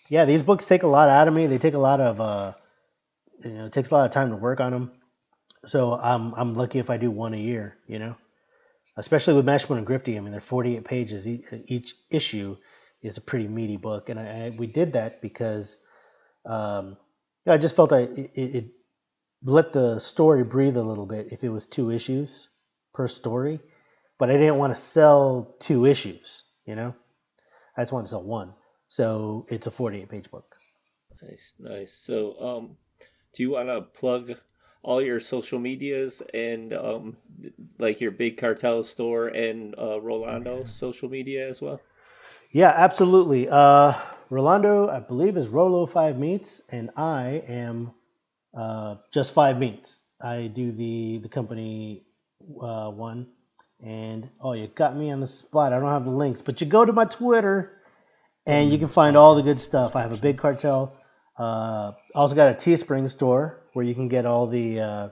Yeah, these books take a lot out of me. They take a lot of, uh, you know, it takes a lot of time to work on them. So I'm I'm lucky if I do one a year. You know, especially with Mashbone and Grifty. I mean, they're 48 pages each, each issue is a pretty meaty book, and I, I we did that because um, I just felt I it, it let the story breathe a little bit if it was two issues per story, but I didn't want to sell two issues. You know, I just wanted to sell one. So it's a 48 page book. Nice, nice. So, um, do you want to plug all your social medias and um, like your big cartel store and uh, Rolando's social media as well? Yeah, absolutely. Uh, Rolando, I believe, is Rolo Five Meats, and I am uh, just Five Meats. I do the the company uh, one, and oh, you got me on the spot. I don't have the links, but you go to my Twitter, and you can find all the good stuff. I have a big cartel. Uh, also got a Teespring store where you can get all the uh,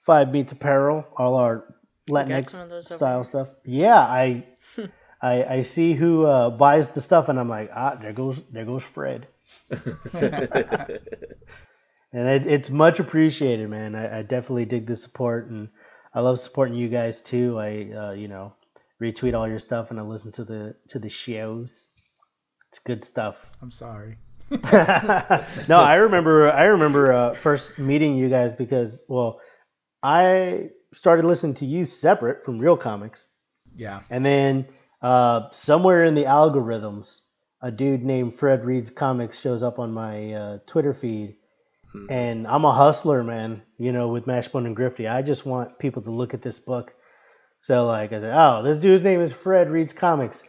Five Meats apparel, all our Latinx some of those over style stuff. Yeah, I, <laughs> I I see who uh, buys the stuff, and I'm like, ah, there goes there goes Fred, <laughs> and it, it's much appreciated, man. I, I definitely dig the support, and I love supporting you guys too. I uh, you know retweet all your stuff, and I listen to the to the shows. It's good stuff. I'm sorry. <laughs> no, I remember. I remember uh, first meeting you guys because, well, I started listening to you separate from Real Comics, Yeah. and then uh, somewhere in the algorithms, a dude named Fred Reads Comics shows up on my uh, Twitter feed, and I'm a hustler, man. You know, with Mashbone and Grifty, I just want people to look at this book. So, like, I said, oh, this dude's name is Fred Reads Comics.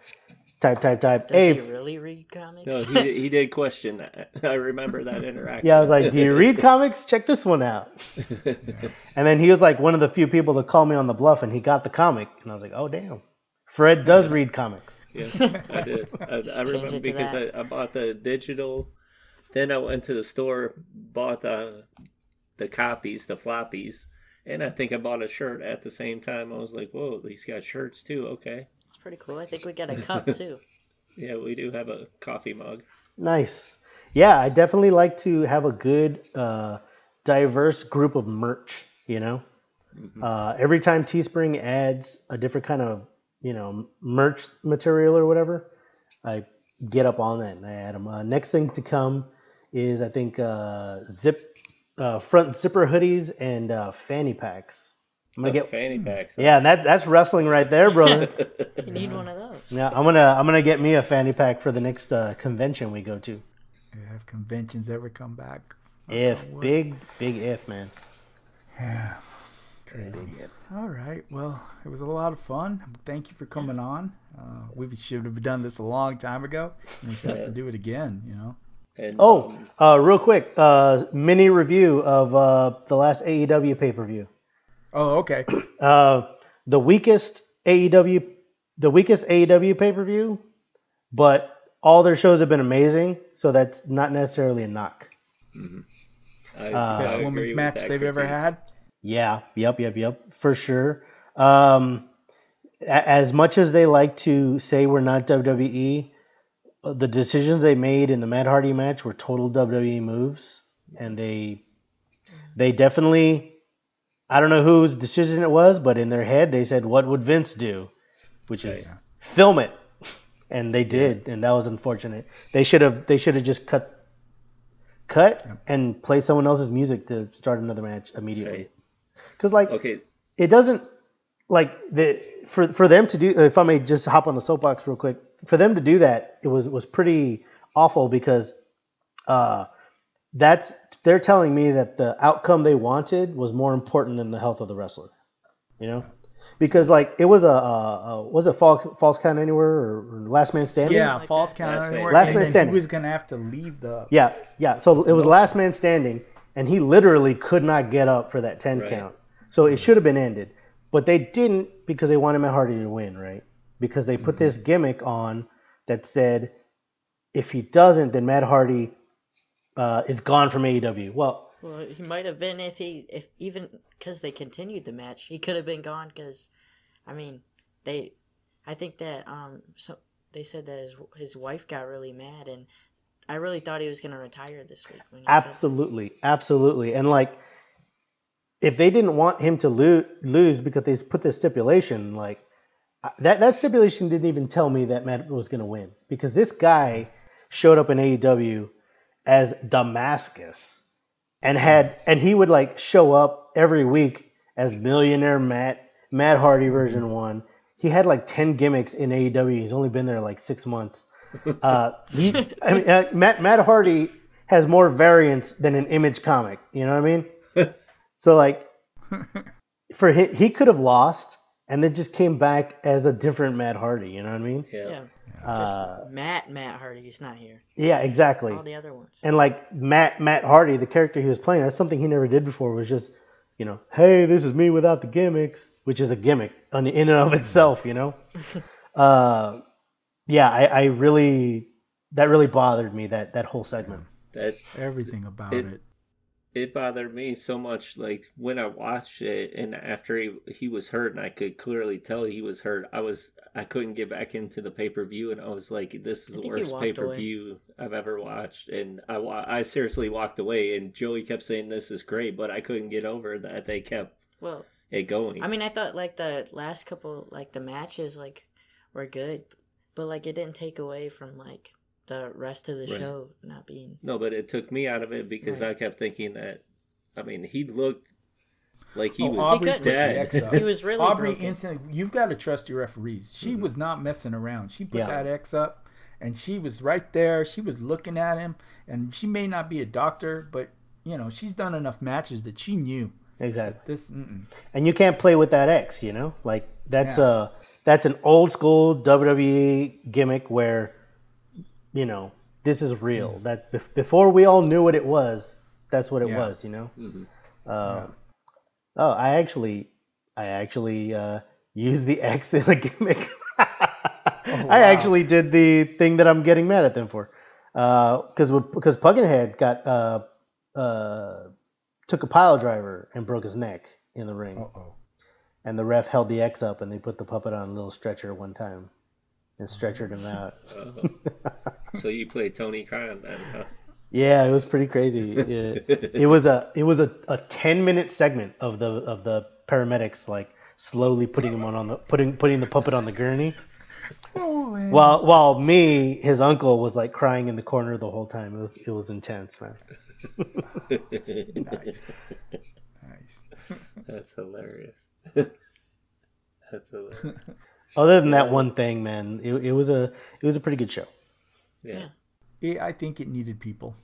Type, type, type. Does Hey, he really read comics? No, he did, he did <laughs> question that. <laughs> I remember that interaction. Yeah, I was like, "Do you read comics? Check this one out." <laughs> and then he was like one of the few people to call me on the bluff, and he got the comic, and I was like, "Oh damn, Fred does read comics." Yeah, I did. I, I <laughs> remember because I. I bought the digital. Then I went to the store, bought the the copies, the floppies, and I think I bought a shirt at the same time. I was like, "Whoa, he's got shirts too." Okay, It's pretty cool. I think we got a cup <laughs> too. yeah, we do have a coffee mug. Nice. Yeah, I definitely like to have a good, uh, diverse group of merch. You know, uh, every time Teespring adds a different kind of you know merch material or whatever, I get up on that and I add them. Uh, next thing to come is I think uh, zip uh, front zipper hoodies and uh, fanny packs. I'm gonna Oh, get fanny packs. yeah, that that's wrestling right there, brother. <laughs> You need one of those. yeah, I'm gonna I'm gonna get me a fanny pack for the next uh, convention we go to. Yeah, if conventions ever come back. If big big if man. Yeah. All right. Well, it was a lot of fun. Thank you for coming on. Uh, we should have done this a long time ago. We should have to do it again, you know? And, Oh, um, uh, real quick, uh, mini review of uh, the last AEW pay per view. Oh, okay. <clears throat> Uh, the weakest AEW, the weakest AEW pay per view, but all their shows have been amazing. So that's not necessarily a knock. I, Uh, Best agree women's match they've ever critique. had. Yeah, yep, yep, yep, for sure. Um, a- as much as they like to say we're not WWE, the decisions they made in the Matt Hardy match were total WWE moves, and they they definitely. I don't know whose decision it was, but in their head they said, "What would Vince do?" Which is film it, <laughs> and they did, and that was unfortunate. They should have they should have just cut cut and play someone else's music to start another match immediately. Right. Because like Okay, it doesn't like the for for them to do. If I may just hop on the soapbox real quick, for them to do that, it was was pretty awful because uh, that's they're telling me that the outcome they wanted was more important than the health of the wrestler. You know, because like it was a, a, a was it falls falls count anywhere or, or last man standing? Yeah, like false that. count Last man- anywhere. Last man standing. He was gonna have to leave the. Yeah, yeah. So it was last man standing, and he literally could not get up for that ten Right. count. So it should have been ended. but they didn't because they wanted Matt Hardy to win, right? Because they put this gimmick on that said if he doesn't, then Matt Hardy uh, is gone from AEW. Well, Well, he might have been if he if even because they continued the match, he could have been gone. Because, I mean, they, I think that um so they said that his his wife got really mad, and I really thought he was gonna retire this week. When absolutely, absolutely, and like if they didn't want him to lo- lose because they put this stipulation, like uh, that that stipulation didn't even tell me that Matt was going to win because this guy showed up in AEW as Damascus and had and he would like show up every week as millionaire Matt Matt Hardy version one. He had like ten gimmicks in AEW. He's only been there like six months. Uh, he, <laughs> I mean, uh, Matt Matt Hardy has more variants than an Image comic. You know what I mean? <laughs> so like, <laughs> for he, he could have lost and then just came back as a different Matt Hardy. You know what I mean? Yeah. yeah, Uh, just Matt Matt Hardy is not here. yeah, exactly. All the other ones. And like Matt Matt Hardy, the character he was playing, that's something he never did before. Was just, you know, hey, this is me without the gimmicks, which is a gimmick on- in and of itself, you know. <laughs> uh, yeah, I, I really that really bothered me that that whole segment. That Everything about It- it. It bothered me so much like when i watched it and after he, he was hurt and i could clearly tell he was hurt i was i couldn't get back into the pay-per-view and i was like this is the worst pay-per-view i've ever watched. And i i seriously walked away and joey kept saying this is great but i couldn't get over that they kept well, it going. I mean, I thought like the last couple like the matches like were good, but like it didn't take away from like the rest of the Right. show not being. no but it took me out of it because Right. i kept thinking that i mean he looked like he Oh, was Aubrey couldn't. put the dead X up. He was really Aubrey broken. instantly. You've got to trust your referees. She Mm-hmm. was not messing around. She put Yeah. that X up, and she was right there. She was looking at him, and she may not be a doctor, but you know she's done enough matches that she knew Exactly. this. Mm-mm. And you can't play with that X, you know? Like that's Yeah. a that's an old school WWE gimmick where you know, this is real. That bef- before we all knew what it was, that's what it Yeah. was, you know? Uh, Oh, I actually I actually uh, used the <laughs> X in a gimmick. <laughs> I actually did the thing that I'm getting mad at them for. Because because Pumpkinhead got uh, uh, took a pile driver and broke his neck in the ring Uh oh. and the ref held the X up and they put the puppet on a little stretcher one time and stretchered him out. Uh-huh. so you played tony khan then huh Yeah, it was pretty crazy. It, it was a it was a, a ten minute segment of the of the paramedics like slowly putting him on, on the putting putting the puppet on the gurney. While while me, his uncle, was like crying in the corner the whole time. It was it was intense, man. Nice. <laughs> Nice. That's hilarious. <laughs> That's hilarious. <laughs> Other than that one thing, man, it, it was a it was a pretty good show. Yeah. It, I think it needed people.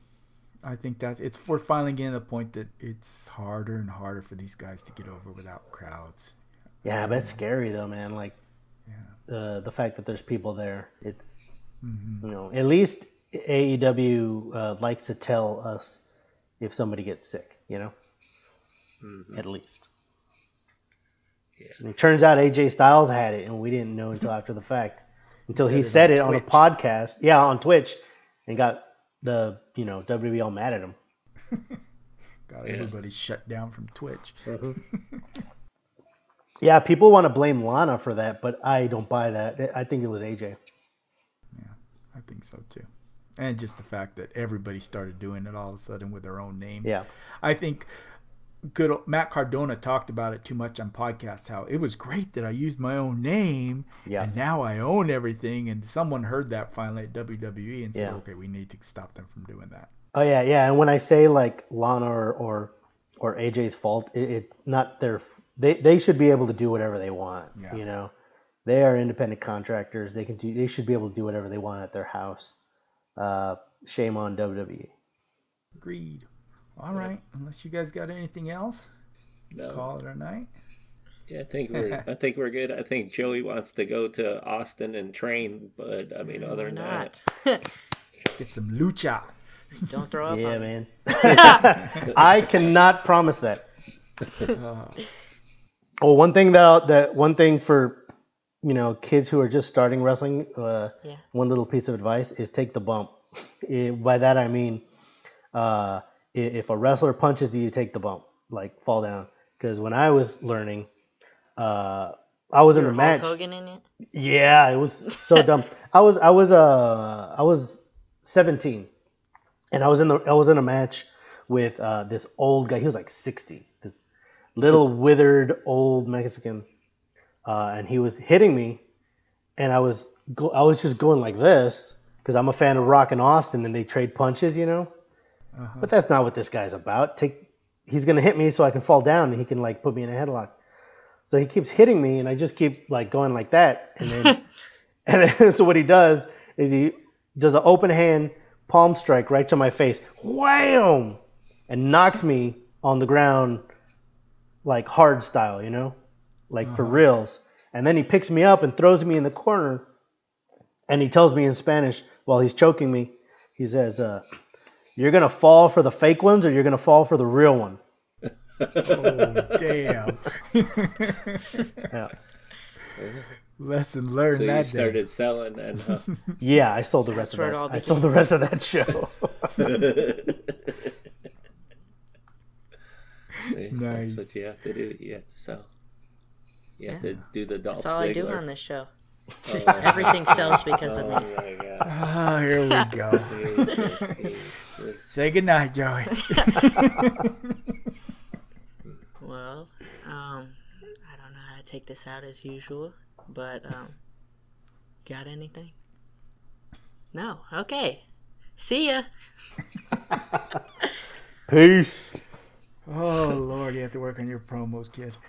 I think that's it's we're finally getting to the point that it's harder and harder for these guys to get over without crowds. Yeah, but it's scary though, man. Like uh, the fact that there's people there. It's you know at least AEW uh, likes to tell us if somebody gets sick. You know, at least. Yeah. And it turns out AJ Styles had it, and we didn't know until after the fact, <laughs> until he said said it it on on a podcast. Yeah, on Twitch, and got the you know WWE all mad at him. <laughs> Got Yeah. everybody shut down from Twitch. Mm-hmm. <laughs> Yeah, people want to blame Lana for that, but I don't buy that. I think it was AJ. Yeah, I think so too. And just the fact that everybody started doing it all of a sudden with their own name. Yeah. I think good Matt Cardona talked about it too much on podcast how it was great that I used my own name Yeah. and now I own everything and someone heard that finally at WWE and said Yeah. okay we need to stop them from doing that. Oh yeah, yeah. And when I say like Lana or or, or AJ's fault, it, it's not their. They they should be able to do whatever they want. Yeah. You know, they are independent contractors. They can do. They should be able to do whatever they want at their house. Uh, shame on WWE. Agreed. All right, unless you guys got anything else, No. call it a night. Yeah, I think we're <laughs> I think we're good. I think Joey wants to go to Austin and train, but I mean other Why than that? <laughs> Get some lucha. Don't throw up Yeah, on man. <laughs> I cannot promise that. Oh, one thing that that one thing for you know kids who are just starting wrestling. Uh, Yeah. One little piece of advice is take the bump. Eh, by that I mean, uh, i- if a wrestler punches you, take the bump, like fall down. Because when I was learning, uh, I was in a match. Hogan in it. Yeah, it was so <laughs> dumb. I was I was uh I was 17 and I was in the I was in a match with uh this old guy. He was like 60. This little <laughs> withered old Mexican. Uh and he was hitting me and I was go, I was just going like this cuz I'm a fan of Rock and Austin and they trade punches, you know? But that's not what this guy's about. Take he's going to hit me so I can fall down and he can like put me in a headlock. So he keeps hitting me, and I just keep like going like that, and then, <laughs> and then <laughs> so what he does is he does an open hand palm strike right to my face, wham, and knocks me on the ground like hard style, you know, like for reals. And then he picks me up and throws me in the corner, and he tells me in Spanish while he's choking me, he says, uh, "You're gonna fall for the fake ones, or you're gonna fall for the real one." Oh, damn. <laughs> Yeah. Lesson learned So you that started day. selling then, huh? <laughs> Yeah, I sold the rest where of that. I sold the rest of that show. Nice. <laughs> That's what you have to do. You have to sell. You have to do the Dolph That's all I do on this show. Oh, Everything sells because of oh me. my god. Ah, here we go. Jesus, Jesus. Say goodnight, Joey. <laughs> Well, um, I don't know how to take this out as usual, but um, got anything? No. Okay. See ya. <laughs> Peace. Oh Lord, you have to work on your promos, kid.